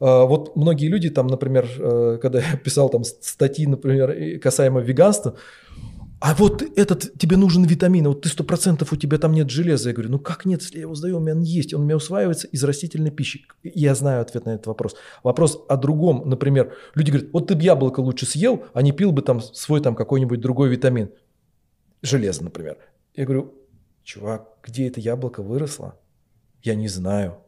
А, Вот многие люди там, например, э, когда я писал там статьи, например, и касаемо веганства, а вот этот, тебе нужен витамин, а вот ты сто процентов у тебя там нет железа. Я говорю, ну как нет, если я его сдаю, у меня он есть, он у меня усваивается из растительной пищи. Я знаю ответ на этот вопрос. Вопрос о другом, например, люди говорят, вот ты бы яблоко лучше съел, а не пил бы там свой там какой-нибудь другой витамин. Железо, например. Я говорю, чувак, где это яблоко выросло? Я не знаю.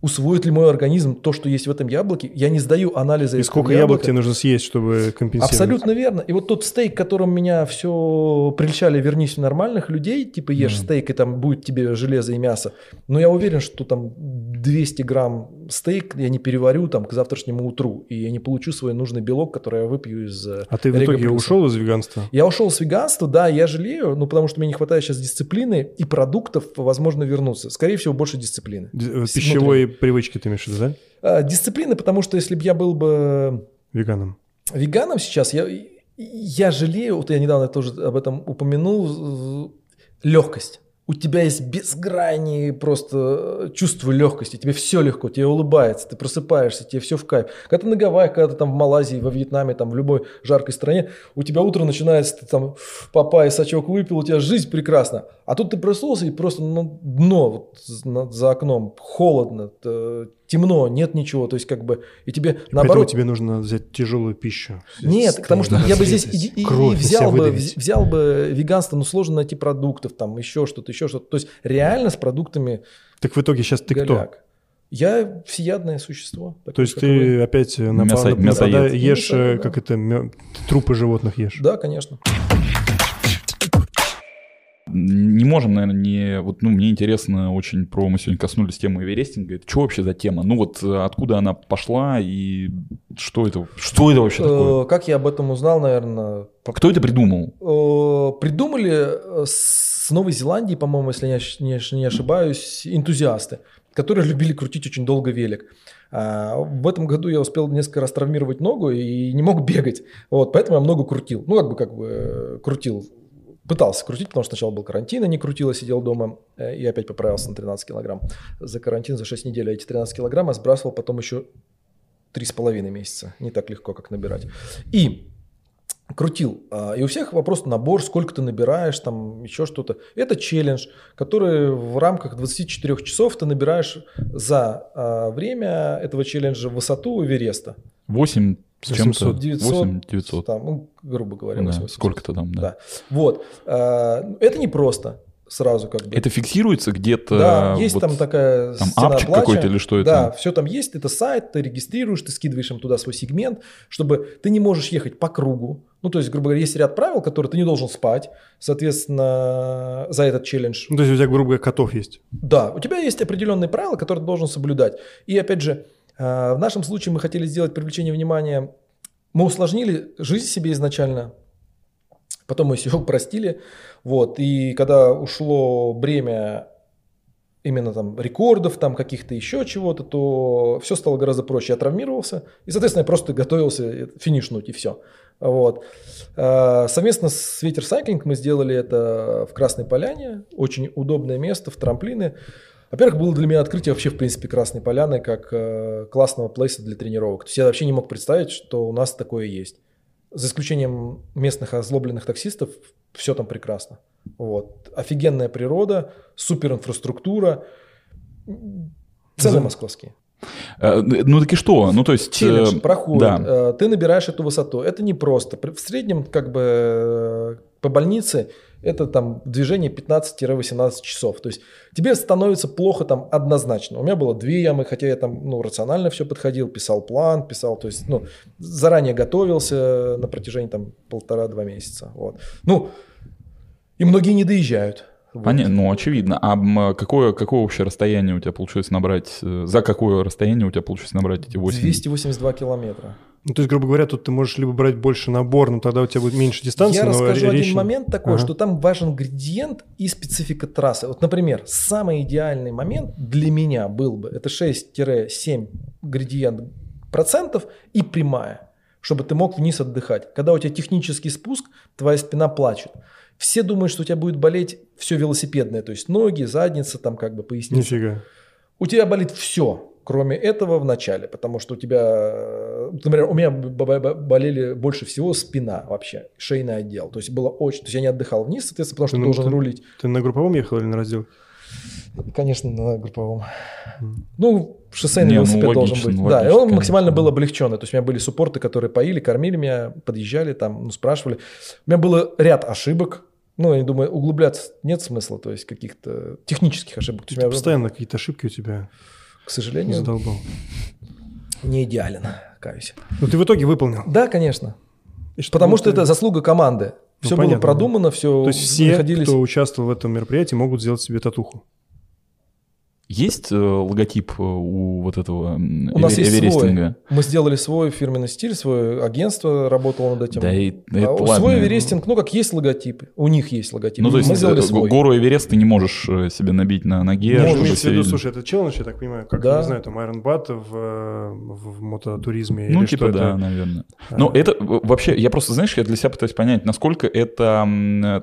Усвоит ли мой организм то, что есть в этом яблоке? Я не сдаю анализы. И сколько яблок тебе нужно съесть, чтобы компенсировать? Абсолютно верно. И вот тот стейк, которым меня все прельщали, вернись в нормальных людей, типа ешь Мгм. стейк, и там будет тебе железо и мясо. Но я уверен, что там 200 грамм стейк я не переварю там к завтрашнему утру, и я не получу свой нужный белок, который я выпью из э, А ты в итоге Плюса. ушел из веганства? Я ушел с веганства, да, я жалею, ну потому что мне не хватает сейчас дисциплины и продуктов, возможно, вернуться. Скорее всего, больше дисциплины. Д- э, Пищевой привычки ты имеешь в виду, да? А, дисциплины, потому что если бы я был бы Веганом. веганом сейчас, я, я жалею, вот я недавно тоже об этом упомянул, легкость. У тебя есть безгранные просто чувство легкости, тебе все легко, тебе улыбается, ты просыпаешься, тебе все в кайф. Когда ты на Гавайях, когда ты там в Малайзии, во Вьетнаме, там в любой жаркой стране, у тебя утро начинается, ты там папай, сачок выпил, у тебя жизнь прекрасна. А тут ты проснулся и просто ну, дно вот за- окном, холодно, темно, нет ничего, то есть как бы, и тебе Поэтому наоборот... тебе нужно взять тяжелую пищу. Нет, потому что я бы здесь и, и- и взял, бы, выдавить. вз- взял бы веганство, но сложно найти продуктов, там еще что-то, еще что-то. То есть реально с продуктами Так в итоге сейчас ты кто? голяк. Я всеядное существо. такое, То есть и вы. ты опять Мясо- на- мясоед. да, ешь, Мясоед, э, да. как это, мё- трупы животных ешь. Да, конечно. Можем, наверное, не... Вот, ну, мне интересно очень про... Мы сегодня коснулись темы эверестинга. Это что вообще за тема? Ну, вот э, откуда она пошла и что это, что это вообще такое? Э, Как я об этом узнал, наверное, Кто это придумал? Э, Придумали с Новой Зеландии, по-моему, если я не ош- не ошибаюсь, энтузиасты, которые любили крутить очень долго велик. А, В этом году я успел несколько раз травмировать ногу и не мог бегать. Вот, поэтому я много крутил. Ну, как бы, как бы крутил. Пытался крутить, потому что сначала был карантин, и не крутил, а сидел дома. э, И опять поправился на 13 килограмм. За карантин, за 6 недель я эти 13 килограмм я сбрасывал потом еще 3,5 месяца. Не так легко, как набирать. И крутил. А, И у всех вопрос набор, сколько ты набираешь, там еще что-то. Это челлендж, который в рамках 24 часов ты набираешь за а, время этого челленджа высоту Эвереста. 8 с чем-то? 800. 900, 8 900. Там, ну, грубо говоря, Да, 800. сколько-то там, да. Да. Вот. А, Это не просто сразу как бы. Это фиксируется где-то? Да, есть вот там такая там стена апчик плача. какой-то или что это? Да, все там есть, это сайт, ты регистрируешь, ты скидываешь им туда свой сегмент, чтобы ты не можешь ехать по кругу. Ну, то есть, грубо говоря, есть ряд правил, которые ты не должен спать, соответственно, за этот челлендж. Ну, то есть у тебя, грубо говоря, котов есть. Да, у тебя есть определенные правила, которые ты должен соблюдать. И опять же, в нашем случае мы хотели сделать привлечение внимания. Мы усложнили жизнь себе изначально, потом мы все упростили. Вот. И когда ушло бремя именно там рекордов, там каких-то еще чего-то, то все стало гораздо проще. Я травмировался, и, соответственно, я просто готовился финишнуть, и все. Вот. А, Совместно с Ветер Сайклинг мы сделали это в Красной Поляне. Очень удобное место, в трамплины. Во-первых, было для меня открытие вообще, в принципе, Красной Поляны как э, классного плейса для тренировок. То есть я вообще не мог представить, что у нас такое есть. За исключением местных озлобленных таксистов, все там прекрасно. Вот. Офигенная природа, супер инфраструктура, цены московские. Э, Ну так и что? Ну то есть... Челлендж э, проходит, Да. э, ты набираешь эту высоту. Это непросто. При- В среднем, как бы по больнице, это там движение 15-18 часов. То есть тебе становится плохо там однозначно. У меня было две ямы, хотя я там ну, рационально все подходил, писал план, писал, то есть ну, заранее готовился на протяжении там полтора-два месяца. Вот. Ну, и многие не доезжают. Вот. Понятно, ну очевидно. А какое, какое общее расстояние у тебя получилось набрать? э, За какое расстояние у тебя получилось набрать эти 8? 282 километра. Ну, то есть, грубо говоря, тут ты можешь либо брать больше набор, но тогда у тебя будет меньше дистанции. Я но расскажу ре- один речь- момент такой, Ага. что там важен градиент и специфика трассы. Вот, например, самый идеальный момент для меня был бы, это 6-7 градиент процентов и прямая, чтобы ты мог вниз отдыхать. Когда у тебя технический спуск, твоя спина плачет. Все думают, что у тебя будет болеть все велосипедное, то есть ноги, задница, там как бы поясница. Нифига. У тебя болит все, кроме этого в начале, потому что у тебя, э, например, у меня болели больше всего спина вообще, шейный отдел. То есть было очень, то есть я не отдыхал вниз, соответственно, потому что Ну, должен ты- рулить. Ты на групповом ехал или на раздел? Конечно, на групповом. Мгм. Ну, шоссейный Не, ну, велосипед должен логично, быть. ну, да, и логично, он максимально конечно. был облегченный. То есть у меня были суппорты, которые поили, кормили меня, подъезжали там, ну, спрашивали. У меня было ряд ошибок. Ну, я думаю, углубляться нет смысла, то есть каких-то технических ошибок. То есть у меня, Постоянно какие-то ошибки у тебя к сожалению, задолбал. не идеален, каюсь. Ну, ты в итоге выполнил. Да, конечно. И что Потому что ты- это заслуга команды. Ну, Все понятно, было продумано, все То есть все, находились. кто участвовал в этом мероприятии, могут сделать себе татуху. Есть э, логотип э, у вот этого У нас есть эверестинга? свой. Мы сделали свой фирменный стиль, свое агентство работало над этим. Да и да А это у ладно. свой Эверестинг, ну как есть логотип, у них есть логотип. Ну, то есть мы сделали э, свой. гору Эверест ты не можешь себе набить на ноге, Можешь. чтобы Имеется в виду, видно. слушай, это челлендж, я так понимаю, как, Да. не знаю, там, Iron Bat в, в, мототуризме Ну, или типа, что да, это? наверное. А. Но это вообще, я просто, знаешь, я для себя пытаюсь понять, насколько это,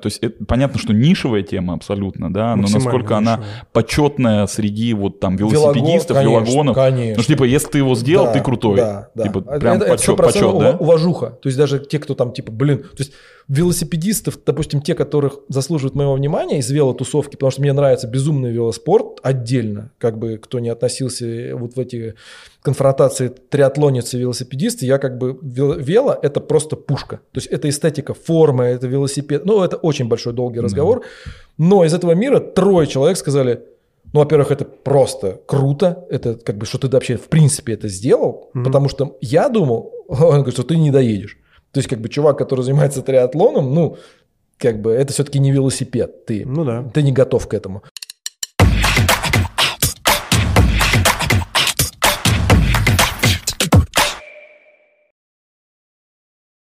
то есть это, понятно, что нишевая тема абсолютно, да, но насколько она нишевая. почетная среди вот там велосипедистов, конечно, велогонов. Конечно. Ну, что, типа, если ты его сделал, Да, ты крутой. Да, да. Типа, Это- прям это, это почет, 100% почет, да? уважуха. То есть даже те, кто там типа, блин, то есть велосипедистов, допустим, те, которых заслуживают моего внимания из велотусовки, потому что мне нравится безумный велоспорт отдельно, как бы кто не относился вот в эти конфронтации триатлонец и велосипедисты, я как бы вел- вело это просто пушка. То есть это эстетика, форма, это велосипед. Ну, это очень большой долгий разговор. Но из этого мира трое человек сказали, ну, во-первых, это просто круто, это как бы, что ты вообще в принципе это сделал, Мгм. потому что я думал, он говорит, что ты не доедешь. То есть, как бы, чувак, который занимается триатлоном, ну, как бы это все-таки не велосипед, ты, Ну да. ты не готов к этому.